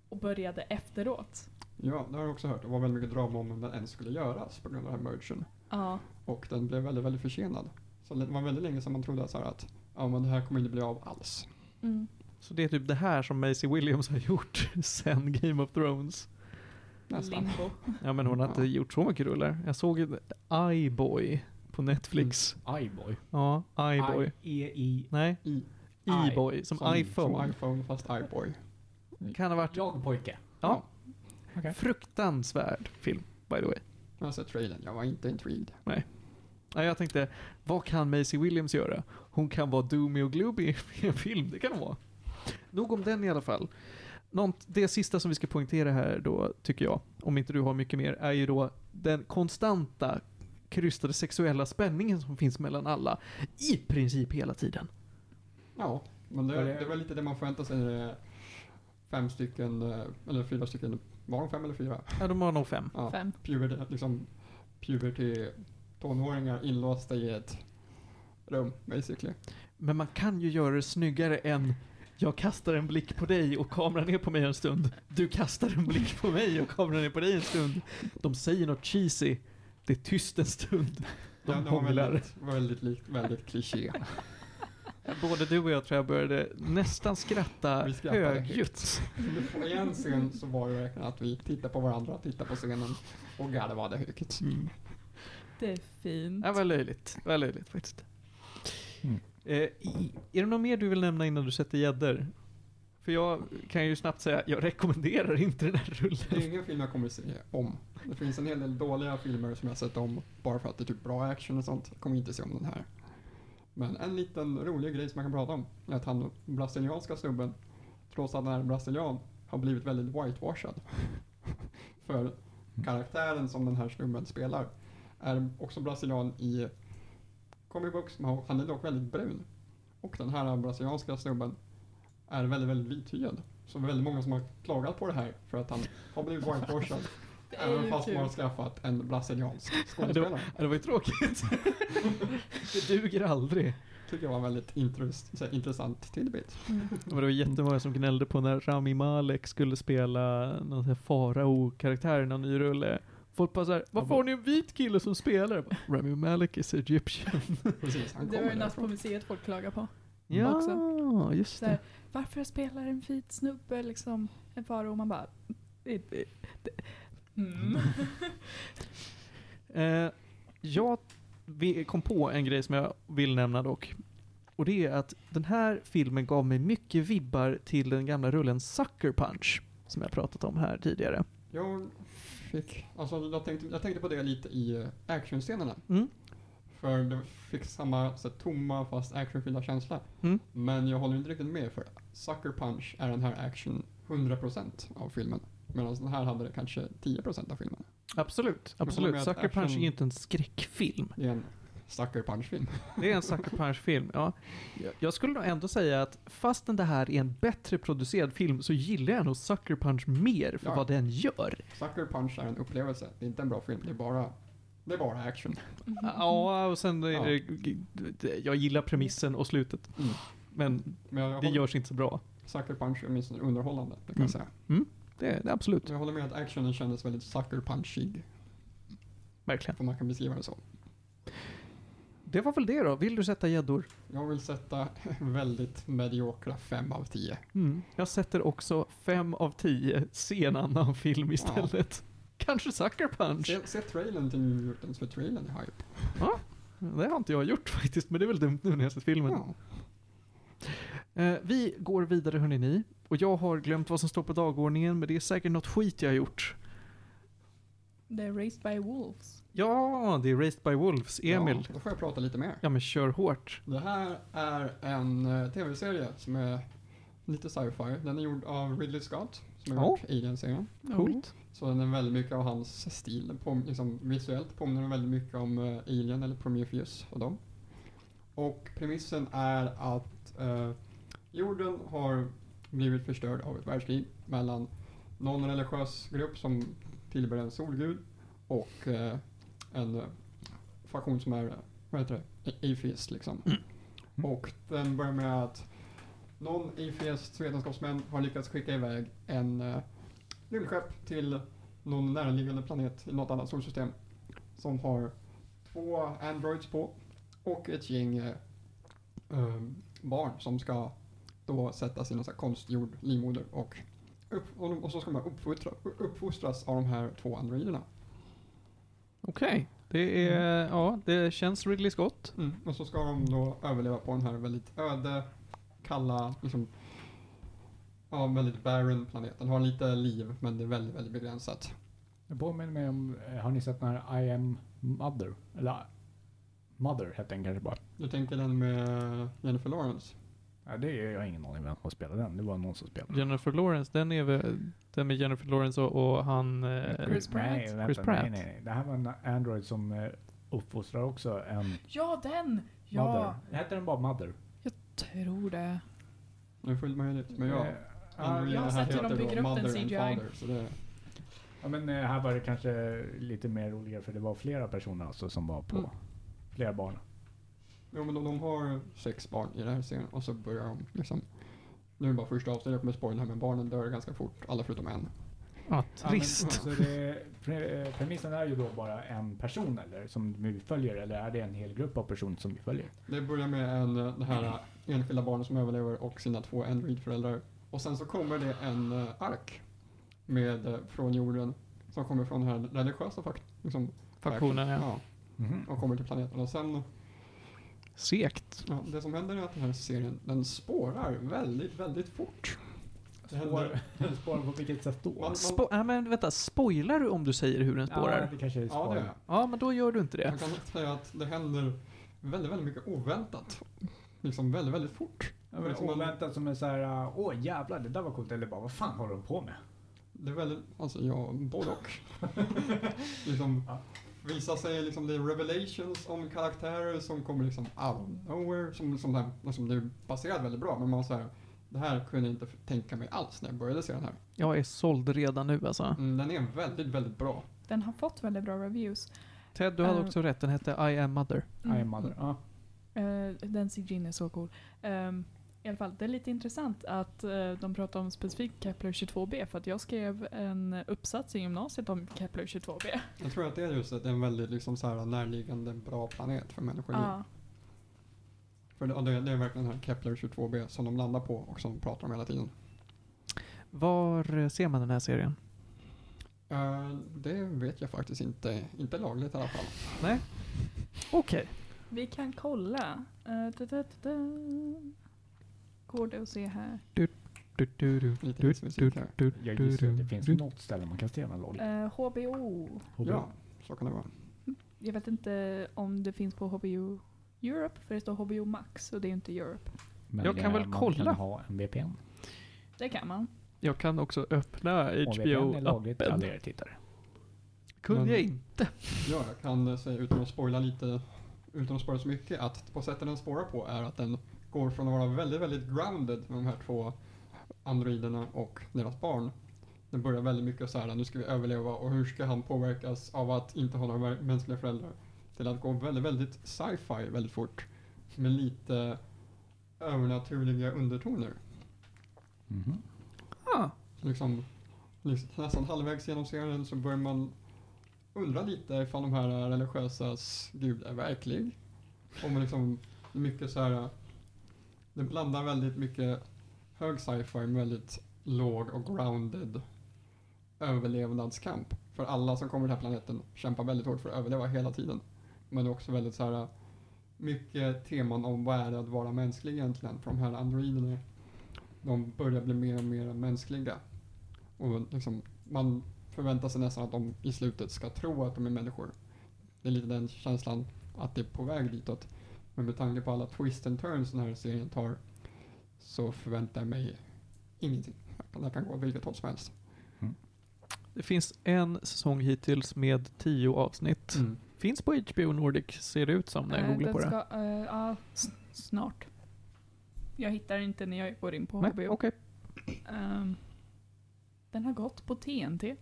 Och började efteråt. Ja, det har jag också hört. Det var väldigt mycket drama om den ens skulle göras på grund av den här mergen. Ja, Och den blev väldigt, väldigt försenad. Så det var väldigt länge sedan man trodde så här att ja, men det här kommer inte bli av alls. mm. Så det är typ det här som Maisie Williams har gjort *laughs* sen Game of Thrones. Nästan. limbo. Ja men hon har inte Ja. gjort så mycket rullar. Jag såg ju iBoy på Netflix. iBoy. Ja, iBoy. I-E-I. Nej, I, iBoy som, iPhone. Som iPhone fast iBoy. kan ha varit Jag pojke. Ja. Okej. fruktansvärd film, by the way. Jag har sett trailern, jag var inte intrigued. Ja, jag tänkte, vad kan Maisie Williams göra? Hon kan vara doomy och gloomy i *laughs* en film, det kan hon vara. Nog om den i alla fall. Något, det sista som vi ska poängtera här då, tycker jag, om inte du har mycket mer, är ju då den konstanta krystade sexuella spänningen som finns mellan alla. I princip hela tiden. Ja, men det, Var det- väl lite det man förväntar sig när det är fem stycken, eh, eller fyra stycken, var de fem eller fyra? Ja, de har nog fem. Ja, Fem. puberty, liksom, puberty tonåringar inlåsta i ett rum, basically. Men man kan ju göra det snyggare än jag kastar en blick på dig och kameran är på mig en stund. Du kastar en blick på mig och kameran är på dig en stund. De säger något cheesy. Det är tyst en stund. *laughs* De Ja, det var väldigt, väldigt, likt, väldigt kliché. *laughs* Både du och jag tror jag började nästan skratta högljutt. På en scen så var det verkligen att vi tittade på varandra, tittade på scenen och garvade högt. Mm. Det är fint. Det var löjligt. Det var löjligt faktiskt. Mm. Eh, i- är det något mer du vill nämna innan du sätter gäddor? För jag kan ju snabbt säga, jag rekommenderar inte den här rullen. Det är ingen film jag kommer att se om. Det finns en hel del dåliga filmer som jag sett om bara för att det är typ bra action och sånt. Jag kommer inte se om den här. Men en liten rolig grej som man kan prata om är att han brasilianska snubben, trots att han är brasilian, har blivit väldigt whitewashad. *laughs* För karaktären som den här snubben spelar är också brasilian i comic books, men han är dock väldigt brun. Och den här brasilianska snubben är väldigt, väldigt vithyad. Så det är väldigt många som har klagat på det här för att han har blivit whitewashad. *laughs* Det Även fast man har skaffat en brasiliansk *laughs* det, skådespelare. var, ja, det var ju tråkigt. *laughs* det duger aldrig. Tycker jag var en väldigt intress- intressant tidbit. Mm. Men det var jättemånga som gnällde på när Rami Malek skulle spela någon farao-karaktär i någon ny rulle. Folk bara såhär, varför har ni en vit kille som spelar? Bara, Rami Malek is Egyptian. Precis, han Det var ju natt på museet folk klagade på. ja, också. just Så här, det. Varför spelar en vit snubbe liksom en faro? Och man bara... Det, det, det. Mm. *laughs* Eh, jag vi- kom på en grej som jag vill nämna dock. Och det är att den här filmen gav mig mycket vibbar till den gamla rullen Sucker Punch. Som jag pratat om här tidigare. Jag fick, alltså jag tänkte, jag tänkte på det lite i eh, actionscenerna. Mm. För det fick samma så här, tomma fast actionfyllda känsla. Mm. Men jag håller inte riktigt med för Sucker Punch är den här action 100% av filmen. Medan den här hade det kanske 10% av filmen. Absolut, absolut. Sucker Punch är action- ju inte en skräckfilm. Det är en Sucker Punch-film. Det är en Sucker Punch-film, ja. Jag- skulle nog ändå säga att fastän det här är en bättre producerad film så gillar jag nog Sucker Punch mer för Ja. vad den gör. Sucker Punch är en upplevelse. Det är inte en bra film. Det är bara, det är bara action. Ja, och sen är Ja. jag gillar premissen och slutet. Mm. Men Men jag det håller, görs inte så bra. Sucker Punch är åtminstone underhållande. Det kan Mm. jag säga. Det är det, absolut. Jag håller med att actionen kändes väldigt Sucker Punchig. Verkligen. Om man kan beskriva det så. Det var väl det då. Vill du sätta gäddor? Jag vill sätta *laughs* väldigt mediokra 5 av 10. Mm. Jag sätter också fem av tio. Se en annan film istället. Kanske Sucker Punch. Se, se trailern till New Mutants för trailern är hype. Det har inte jag gjort *laughs* faktiskt, men det är väl dumt nu när jag sett filmen. Ja. Eh, vi går vidare hörni ni. Och jag har glömt vad som står på dagordningen, men det är säkert något skit jag har gjort. Det är Raised by Wolves. Ja, det är Raised by Wolves. Emil. Ja, då får jag prata lite mer. Ja, men kör hårt. Det här är en eh, tv-serie som är lite sci-fi. Den är gjord av Ridley Scott, som har Ja. gjort Alien-serien. Coolt. Så den är väldigt mycket av hans stil. Den På, liksom, visuellt påminner den väldigt mycket om eh, Alien eller Prometheus och dem. Och premissen är att eh, jorden har blivit förstörd av ett världskrig mellan någon religiös grupp som tillber en solgud och eh, en eh, faktion som är, vad heter det, atheist liksom. Och den börjar med att någon atheist vetenskapsmän har lyckats skicka iväg en eh, rymdskepp till någon närliggande planet i något annat solsystem som har två androids på och ett gäng eh, eh, barn som ska då sättas i någon sån här konstgjord livmoder och, upp, och, de- och så ska de uppfostra, uppfostras av de här två androiderna. Okej. Det är, ja, det känns Ridley Scott. Och så ska de då överleva på den här väldigt öde, kalla, liksom, ja, väldigt barren planeten. Har lite liv, men det är väldigt, väldigt begränsat. Det påminner mig om, eh, har ni sett den här I am mother? Eller Mother hette den kanske bara. Du tänker den med Jennifer Lawrence? Ja, det är, jag har ingen aning vem som spelade den. Det var någon som spelade. Jennifer Lawrence, den är väl, den med Jennifer Lawrence och, och han... Eh, Chris Pratt. Nej, vänta, Chris Pratt. Nej, nej, nej. Det här var en Android som eh, uppfostrar också en Ja, den! Ja, mother. Heter den bara mother? jag tror det. Det är fullt möjligt. Men ja, Eh, Android jag har sett hur de bygger upp den CGI. Father, så det, Ja men eh, här var det kanske lite mer roligare för det var flera personer alltså som var på Mm. Flera barn. Jo men de, de har sex barn i den här serien och så börjar de liksom Nu är det bara första avsnittet, jag kommer spoila här men barnen dör ganska fort, alla förutom en. Ja, trist. Ja, men, så det, pre, eh, premissen är ju då bara en person eller som vi följer eller är det en hel grupp av personer som vi följer? Det börjar med en, eh, det här eh, enskilda barnet som överlever och sina två Android-föräldrar. Och sen så kommer det en ark med, från jorden som kommer från den här religiösa fakt liksom, Faktionen, ja. ja. Mhm. Och kommer till planeten. Och sen, Segt. ja, det som händer är att den här serien, den spårar väldigt, väldigt fort. Det händer, Spår, *laughs* spår på vilket sätt då? Man- man- Spo- ja, men vänta, spoilar du om du säger hur den Ja, spårar? det kanske är ja, spår. det är Ja, men då gör du inte det. Man kan säga att det händer väldigt, väldigt mycket oväntat. Liksom väldigt, väldigt fort. Ja, men Som man- oväntat som är såhär, åh jävlar det där var coolt, eller bara vad fan håller de på med? Det är väldigt, alltså ja, både och. *laughs* liksom, Ja. Visa sig liksom, det är revelations om karaktärer som kommer liksom out of nowhere. Som, som, där, liksom, det är baserat väldigt bra, men man säger det här kunde jag inte tänka mig alls när jag började se den här. Jag är såld redan nu alltså. Mm, den är väldigt, väldigt bra. Den har fått väldigt bra reviews. Ted, du hade Eh. också rätt. Den hette I am mother. I am mother. Ja. Eh, den CG'n är så cool. Ehm, I alla fall, det är lite intressant att eh, de pratar om specifikt Kepler 22b för att jag skrev en uppsats i gymnasiet om Kepler 22b. Jag tror att det är just att det är en väldigt liksom, så här, närliggande bra planet för människor. Ja. För det, det, det är verkligen den här Kepler 22b som de landar på och som de pratar om hela tiden. Var eh, ser man den här serien? Eh, det vet jag faktiskt inte. Inte lagligt i alla fall. Nej? Okej. Vi kan kolla. Uh, da, da, da, da. Går det att se här? Du, du, du, Lite du, hissmusik du, här. du, Jag du, gissar att det finns du. något ställe man kan se den låg. Eh, HBO. Ja, så kan det vara. Jag vet inte om det finns på HBO Europe, för det står HBO Max och det är inte Europe. Men Jag kan eh, väl man kolla. kan ha en VPN. Det kan man. Jag kan också öppna Och VPN är lagligt till alla HBO-appen. er tittare. Kunde Men- jag inte. Ja, jag kan eh, säga utan att spoila lite, utan att spoila så mycket, att på sättet den spårar på är att den går från att vara väldigt, väldigt grounded med de här två androiderna och deras barn. Den börjar väldigt mycket så här, nu ska vi överleva och hur ska han påverkas av att inte ha några mänskliga föräldrar? Till att gå väldigt, väldigt sci-fi väldigt fort. Med lite övernaturliga undertoner. Mhm. Ah, liksom, liksom nästan halvvägs genom serien så börjar man undra lite ifall de här religiösas gud är verklig. Man liksom, mycket så här, det blandar väldigt mycket hög sci-fi med väldigt låg och grounded överlevnadskamp. För alla som kommer till den här planeten kämpar väldigt hårt för att överleva hela tiden. Men det är också väldigt så här mycket teman om vad är det att vara mänsklig egentligen. För de här androiderna, de börjar bli mer och mer mänskliga. Och liksom, man förväntar sig nästan att de i slutet ska tro att de är människor. Det är lite den känslan att det är på väg ditåt. Men med tanke på alla twist and turns den här serien tar så förväntar jag mig ingenting. Det kan gå vilket håll som helst. det finns en säsong hittills med tio avsnitt. Mm. Finns på HBO Nordic, ser det ut som när jag Eh, googlar på det. ska, ja, s- snart. Jag hittar inte när jag går in på Nej, HBO. okej. Ehm, den har gått på TNT.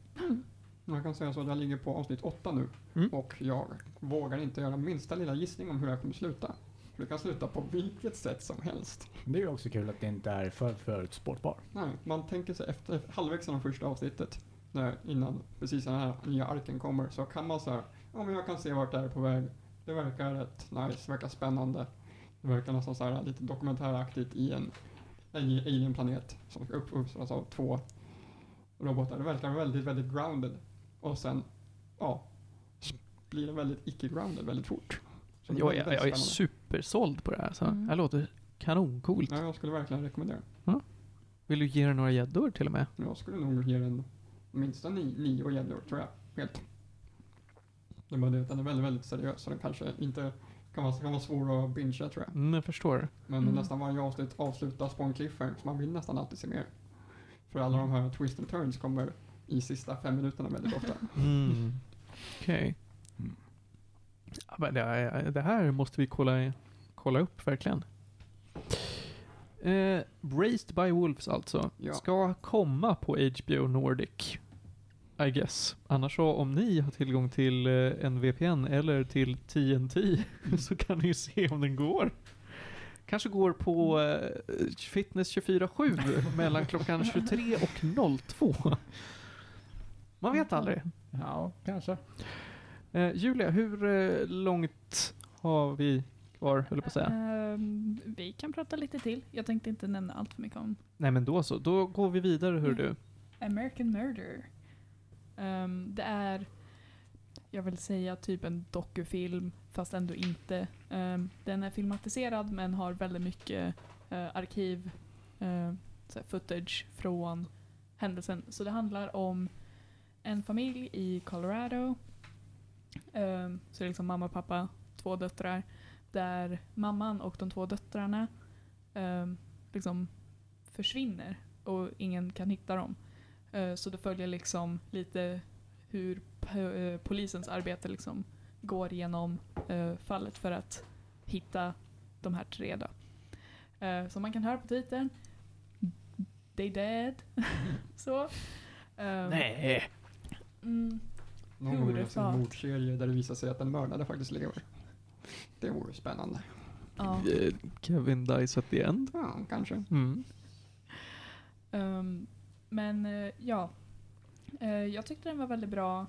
Jag kan säga så att jag ligger på avsnitt åtta nu Mm. och jag vågar inte göra minsta lilla gissning om hur jag kommer sluta. Det kan sluta på vilket sätt som helst. Det är också kul att det inte är för förutspårbart. Nej, man tänker sig efter halvvägs genom första avsnittet, när, innan precis den här nya arken kommer, så kan man säga, ja men jag kan se vart det är på väg. Det verkar rätt nice, det verkar spännande. Det verkar nästan så här lite dokumentäraktigt i en ali- alienplanet som ska uppfostras av två robotar. Det verkar väldigt, väldigt grounded. Och sen, ja, blir det väldigt icke-grounded väldigt fort. Så Jag, väldigt, är, jag är supersåld på det här. Så. Mm. Det här låter kanoncoolt. Ja, jag skulle verkligen rekommendera. Vill du ge den några gäddor till och med? Jag skulle nog ge den minst nio gäddor, tror jag. Helt. Det är bara det att den är väldigt, väldigt seriös, så den kanske inte kan vara, kan vara svår att bingea, tror jag. Mm, jag förstår. Men Mm. nästan varje avsnitt avslutas på en cliffhanger, så man vill nästan alltid se mer. För alla de här twist and turns kommer i sista fem minuterna väldigt ofta. *laughs* Mm. Okej. Ja, men det, här- det här måste vi kolla, kolla upp verkligen. Eh, Raised by Wolves alltså. Ja. Ska komma på HBO Nordic. I guess. Annars så om ni har tillgång till eh, en VPN eller till TNT *laughs* så kan ni ju se om den går. Kanske går på eh, Fitness 24-7 *laughs* mellan klockan 23 och 02. Man vet aldrig. Ja, kanske. Eh, Julia, hur eh, långt har vi kvar, höll jag på att säga? Ehm, vi kan prata lite till. Jag tänkte inte nämna allt för mycket om Nej men då så, då går vi vidare hör du. American Murder. Ehm, det är, jag vill säga typ en dokufilm, fast ändå inte. Ehm, den är filmatiserad men har väldigt mycket eh, arkiv, eh, så här footage från händelsen. Så det handlar om en familj i Colorado. Um, så det är liksom mamma, och pappa, två döttrar. Där mamman och de två döttrarna um, liksom försvinner och ingen kan hitta dem. Uh, Så det följer liksom lite hur eh, polisens arbete liksom går genom uh, fallet för att hitta de här tre då. Som man kan höra på titeln, They Dead. *laughs* Så. Um, Nej. Mm, Någon gång det en mordserie där det visar sig att den mördade faktiskt lever. Det vore spännande. ja. Eh, Kevin dies at the end. Ja, kanske. Mm. Ehm, men eh, ja, Eh, jag tyckte den var väldigt bra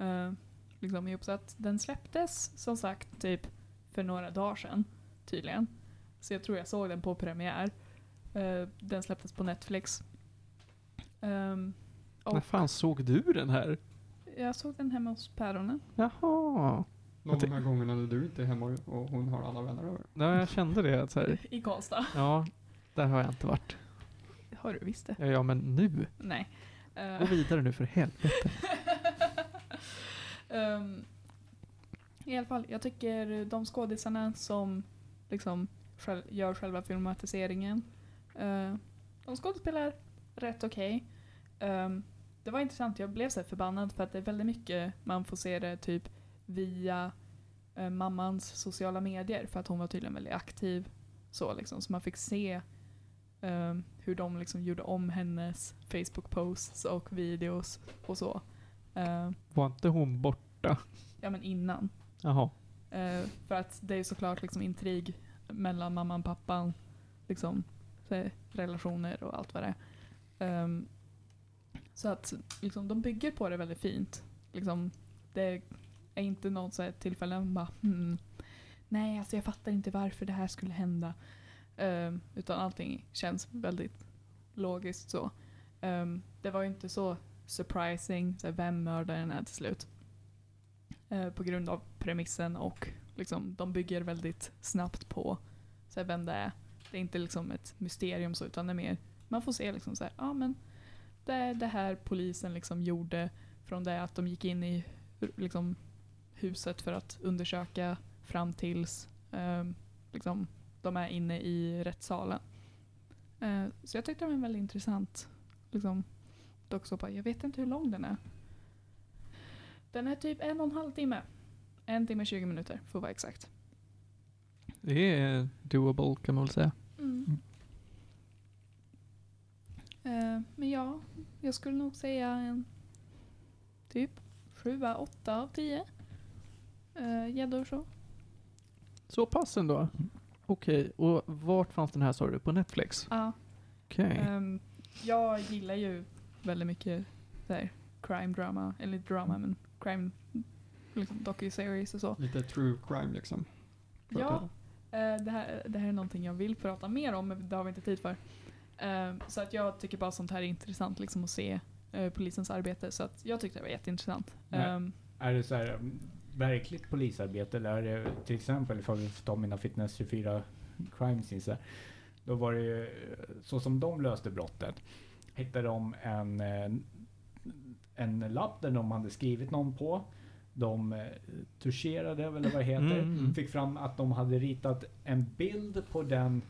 uh, liksom ihopsatt. Den släpptes som sagt typ för några dagar sedan tydligen. Så jag tror jag såg den på premiär. Eh, den släpptes på Netflix. Ehm, och När fan såg du den här? jag såg den hemma hos päronen. Jaha. Någon av de här gångerna när du inte är hemma och hon har alla vänner över. Ja, jag kände det. Att så här, I Karlstad. ja, där har jag inte varit. Har du visst det? Ja, ja men nu. Nej. Eh, Gå vidare nu för helvete. *laughs* Ehm, I alla fall, jag tycker de skådisarna som liksom gör själva filmatiseringen, uh, de skådespelar rätt okej. Ehm, det var intressant, jag blev så förbannad för att det är väldigt mycket man får se det typ via eh, mammans sociala medier för att hon var tydligen väldigt aktiv. Så liksom, så man fick se ehm, hur de liksom gjorde om hennes Facebook-posts och videos och så. Ehm, Var inte hon borta? Ja men innan. Jaha. Eh, för att det är såklart liksom intrig mellan mamman och pappan. Liksom relationer och allt vad det är. Ehm, så att liksom, de bygger på det väldigt fint. Liksom, det är inte något så här tillfälle man bara hmm, nej alltså jag fattar inte varför det här skulle hända. Um, utan allting känns väldigt logiskt så. Um, det var ju inte så surprising så här, vem mördaren är till slut. Uh, på grund av premissen och liksom, de bygger väldigt snabbt på så här, vem det är. Det är inte liksom ett mysterium så, utan det är mer, man får se liksom så här, ja men det är det här polisen liksom gjorde från det att de gick in i liksom, huset för att undersöka fram tills ehm, liksom, de är inne i rättssalen. Eh, så jag tyckte det var väldigt intressant. Liksom, dock så bara, jag vet inte hur lång den är. Den är typ en och en halv timme. En timme 20 minuter, för att vara exakt. Det är doable kan man väl säga. Mm. Eh, men ja, jag skulle nog säga en typ sjua, åtta av tio. Eh, Gäddor så. Så pass ändå? Okej, och vart fanns den här sa du? På Netflix? Ja. Okej. Ehm, jag gillar ju väldigt mycket där, crime drama, eller drama men crime liksom, docu-series och så. Lite true crime liksom. Ja, eh, det, här, det här är någonting jag vill prata mer om, men det har vi inte tid för. Eh, så att jag tycker bara sånt här är intressant liksom, att se eh, polisens arbete. Så att jag tyckte det var jätteintressant. Nej. Ehm, Är det så här mm, verkligt polisarbete eller är det till exempel ifall vi får ta mina Fitness 24 crime scenes där, Då var det ju så som de löste brottet. Hittade de en, eh, en lapp där de hade skrivit någon på. De eh, tuscherade eller vad det heter. Mm, mm. Fick fram att de hade ritat en bild på den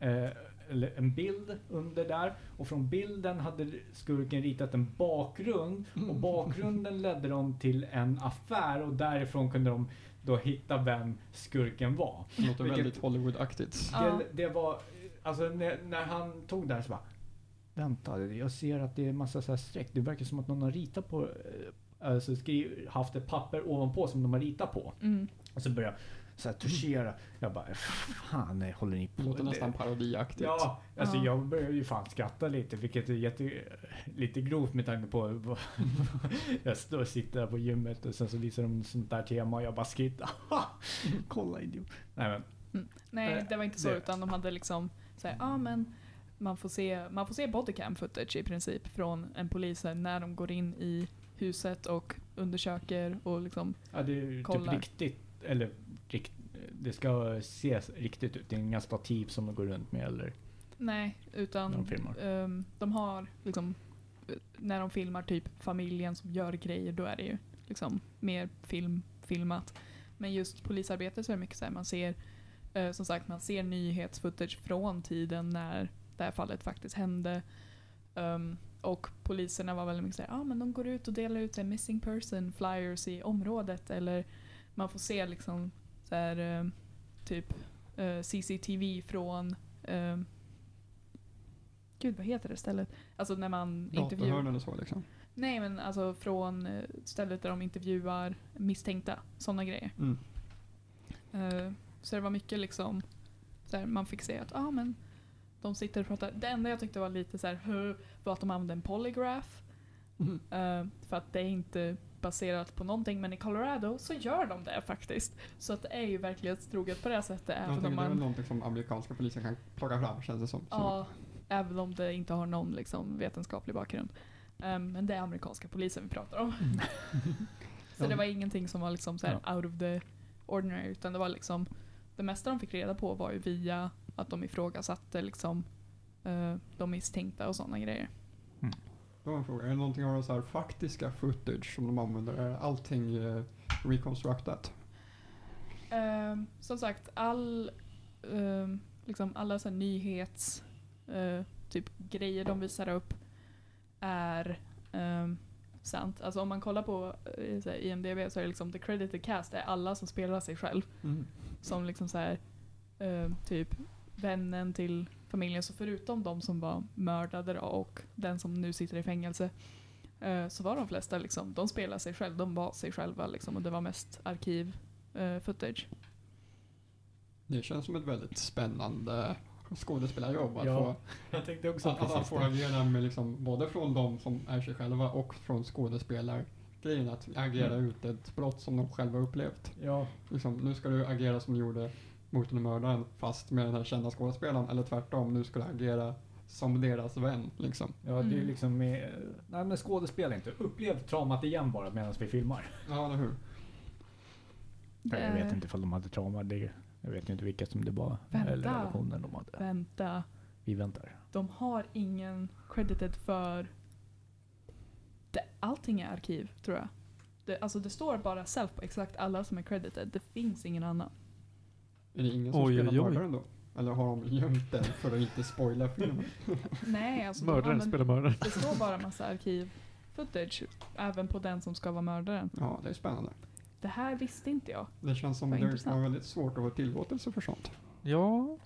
eh, eller en bild under där och från bilden hade skurken ritat en bakgrund och bakgrunden ledde dem till en affär och därifrån kunde de då hitta vem skurken var. Det låter Vilket- väldigt Hollywood-aktigt. Ja. Det, det var, alltså när, när han tog det här så bara, vänta, jag ser att det är en massa så här streck. Det verkar som att någon har ritat på, eh, alltså skriv, haft ett papper ovanpå som de har ritat på. Mm. Och så började jag så här touchera. Jag bara, fan nej, håller ni på? Det låter nästan parodiaktigt. Ja, alltså Ja. jag började ju fan skratta lite, vilket är jätte, lite grovt med tanke på vad- *laughs* Jag står och sitter där på gymmet och sen så visar de sånt där tema och jag bara skrattar. *laughs* Kolla idiot. Nej men, Nej, Nej, det var inte så det- utan de hade liksom såhär, ja ah, men man får se, man får se bodycam footage i princip från en polis när de går in i huset och undersöker och liksom, ja, det är typ Kollar. riktigt, eller det ska se riktigt ut. Det är inga stativ som de går runt med eller nej, utan de filmar. ehm, de har liksom, eh, när de filmar typ familjen som gör grejer, då är det ju liksom mer film, filmat. Men just polisarbete så är det mycket så här, man ser, eh, som sagt, man ser nyhetsfootage från tiden när det här fallet faktiskt hände. Ehm, och poliserna var väldigt mycket såhär, ah, men de går ut och delar ut här, missing person flyers i området eller man får se liksom här, eh, typ eh, CCTV från eh, Gud, vad heter det stället? Alltså när man intervjuar... Eller så liksom. Nej, men alltså från stället där de intervjuar misstänkta. Sådana grejer. Mm. Eh, så det var mycket liksom, så man fick se att ah, men de sitter och pratar. Det enda jag tyckte var lite så här, var att de använde en polygraph. Mm. Eh, för att det är inte baserat på någonting, men i Colorado så gör de det faktiskt. Så att det är ju verklighetstroget på det här sättet. Även om det är väl man, någonting som amerikanska polisen kan plocka fram känns det som. Så- ja, även om det inte har någon liksom, vetenskaplig bakgrund. Eh, men det är amerikanska polisen vi pratar om. *laughs* Så Ja. det var ingenting som var liksom så här out of the ordinary, utan det var liksom det mesta de fick reda på var ju via att de ifrågasatte liksom eh, de misstänkta och sådana grejer. Då jag en fråga. Är det någonting av det så här faktiska footage som de använder? Är allting uh, reconstructat? Ehm, som sagt, all, ehm, liksom alla så nyhets eh, typ grejer de visar upp är ehm, sant. Alltså om man kollar på uh, så här, IMDB så är det liksom the credited cast är alla som spelar sig själv. Som liksom så här, typ vännen till familjen. Så förutom de som var mördade då, och den som nu sitter i fängelse eh, så var de flesta liksom, de spelade sig själv, de var sig själva liksom och det var mest arkiv eh, footage. Det känns som ett väldigt spännande skådespelarjobb att Ja, få Jag tänkte också Att, att får det. agera med liksom, både från de som är sig själva och från skådespelargrejen. Att agera Mm. ut ett brott som de själva upplevt. Ja, Liksom, nu ska du agera som du gjorde mot den mördaren fast med den här kända skådespelaren. Eller tvärtom, nu ska du agera som deras vän. Liksom. ja, det är Mm. liksom med, nej men skådespela inte. Upplev traumat igen bara medan vi filmar. Ja, eller hur? Jag Det- vet inte ifall de hade trauma. Det, jag vet inte vilka som det var. Vänta. Eller relationen de hade. Vänta, Vi väntar. de har ingen credited för... Det, allting är arkiv, tror jag. Det, alltså det står bara self på exakt alla som är credited. Det finns ingen annan. Är det ingen som Oj, spelar oj, oj. mördaren då? Eller har de gömt den för att inte spoila filmen? *laughs* Nej, alltså de Mördaren använder- spelar mördaren. Det står bara massa arkiv footage, även på den som ska vara mördaren. Ja, det är spännande. Det här visste inte jag. Det känns som det vara väldigt svårt att få tillåtelse för sånt. Ja,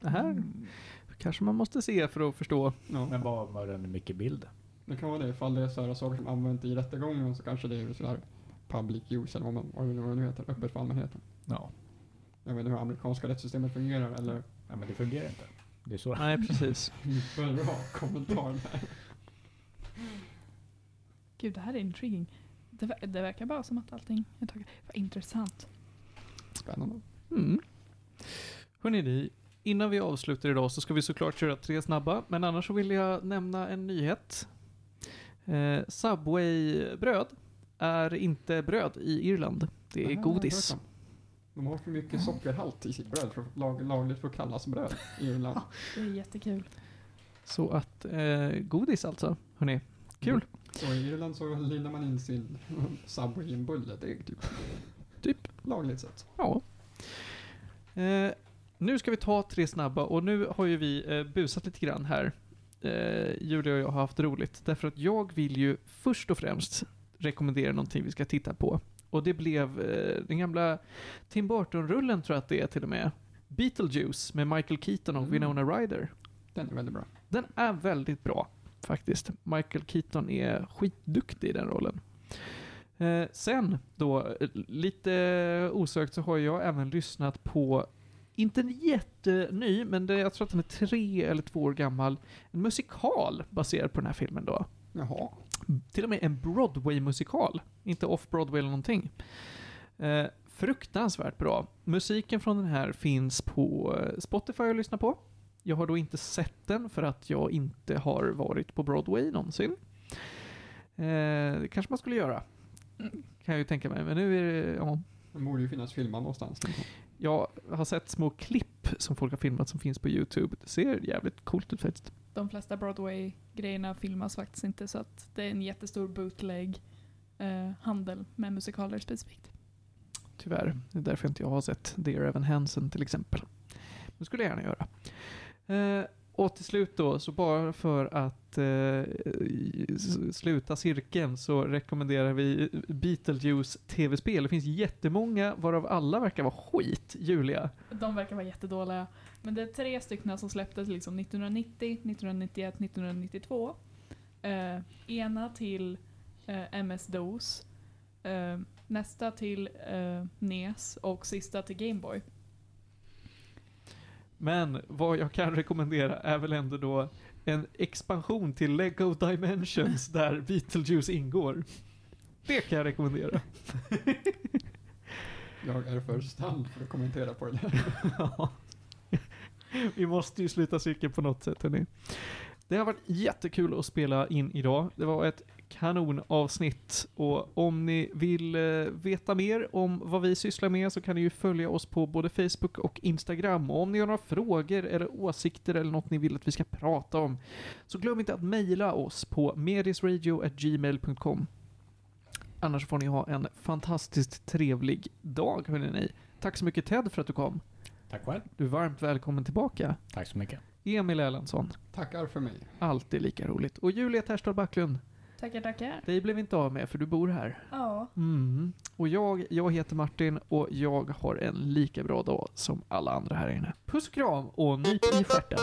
det här Mm. kanske man måste se för att förstå. Ja. Men var mördaren mycket bild? Det kan vara det, ifall det är så här saker som används i rättegången så kanske det är så här public use eller vad, man, vad det vad det nu heter, öppet för allmänheten. Ja. Jag vet inte hur amerikanska rättssystemet fungerar eller... Nej men det fungerar inte. Det är så. Nej, precis. *laughs* Bra kommentar där. Gud, det här är intriguing. Det, ver- det verkar bara som att allting är taget. Vad intressant. Spännande. Mm. Hörrni, ni, innan vi avslutar idag så ska vi såklart köra tre snabba, men annars så vill jag nämna en nyhet. Eh, Subway-bröd är inte bröd i Irland. Det är jag godis. De har för mycket sockerhalt i sitt bröd för att lag, lagligt för att kallas bröd i Irland. Det är jättekul. Så att, eh, godis alltså. Hörrni, kul. Så i Irland så lindar man in sin *laughs* Subway i en bulledeg typ. Typ. Lagligt sett. Ja. Eh, nu ska vi ta tre snabba och nu har ju vi eh, busat lite grann här. Eh, Julia och jag har haft roligt. Därför att jag vill ju först och främst rekommendera någonting vi ska titta på. Och det blev eh, den gamla Tim Burton-rullen tror jag att det är till och med. Beetlejuice med Michael Keaton och Mm. Winona Ryder. Den är väldigt bra. Den är väldigt bra faktiskt. Michael Keaton är skitduktig i den rollen. Eh, sen då, eh, lite osökt så har jag även lyssnat på, inte en jätteny, men det, jag tror att den är tre eller två år gammal, en musikal baserad på den här filmen då. Jaha. Till och med en Broadway-musikal, inte off-Broadway eller någonting. Eh, fruktansvärt bra. Musiken från den här finns på eh, Spotify att lyssna på. Jag har då inte sett den för att jag inte har varit på Broadway någonsin. Eh, det kanske man skulle göra. Kan jag ju tänka mig, men nu är det, ja. Det borde ju finnas filmad någonstans. Jag har sett små klipp som folk har filmat som finns på YouTube. Det ser jävligt coolt ut faktiskt. De flesta Broadway-grejerna filmas faktiskt inte så att det är en jättestor bootleg-handel eh, med musikaler specifikt. Tyvärr. Det är därför inte jag har sett Dear Evan Hansen till exempel. Det skulle jag gärna göra. Eh, och till slut då, så bara för att eh, sluta cirkeln så rekommenderar vi Beetlejuice tv-spel. Det finns jättemånga, varav alla verkar vara skit. Julia? De verkar vara jättedåliga. Men det är tre stycken som släpptes liksom 1990, 1991, 1992. Eh, ena till eh, MS-DOS. Eh, nästa till eh, NES och sista till Gameboy. Men vad jag kan rekommendera är väl ändå då en expansion till Lego Dimensions där Beetlejuice ingår. Det kan jag rekommendera. *laughs* Jag är för stam för att kommentera på det där. *laughs* Ja. Vi måste ju sluta cykeln på något sätt hörni. Det har varit jättekul att spela in idag. Det var ett kanonavsnitt och om ni vill eh, veta mer om vad vi sysslar med så kan ni ju följa oss på både Facebook och Instagram. Och om ni har några frågor eller åsikter eller något ni vill att vi ska prata om så glöm inte att mejla oss på medisradio.gmail.com. Annars får ni ha en fantastiskt trevlig dag hörni. Tack så mycket Ted för att du kom. Tack själv. Du är varmt välkommen tillbaka. Tack så mycket. Emil Erlandsson, Tackar för mig. alltid lika roligt. Och Julia Terstad Backlund, Tackar, tackar. dig blev vi inte av med för du bor här. Ja. Mm. Och jag, jag heter Martin och jag har en lika bra dag som alla andra här inne. Puss och kram och nyp i stjärten.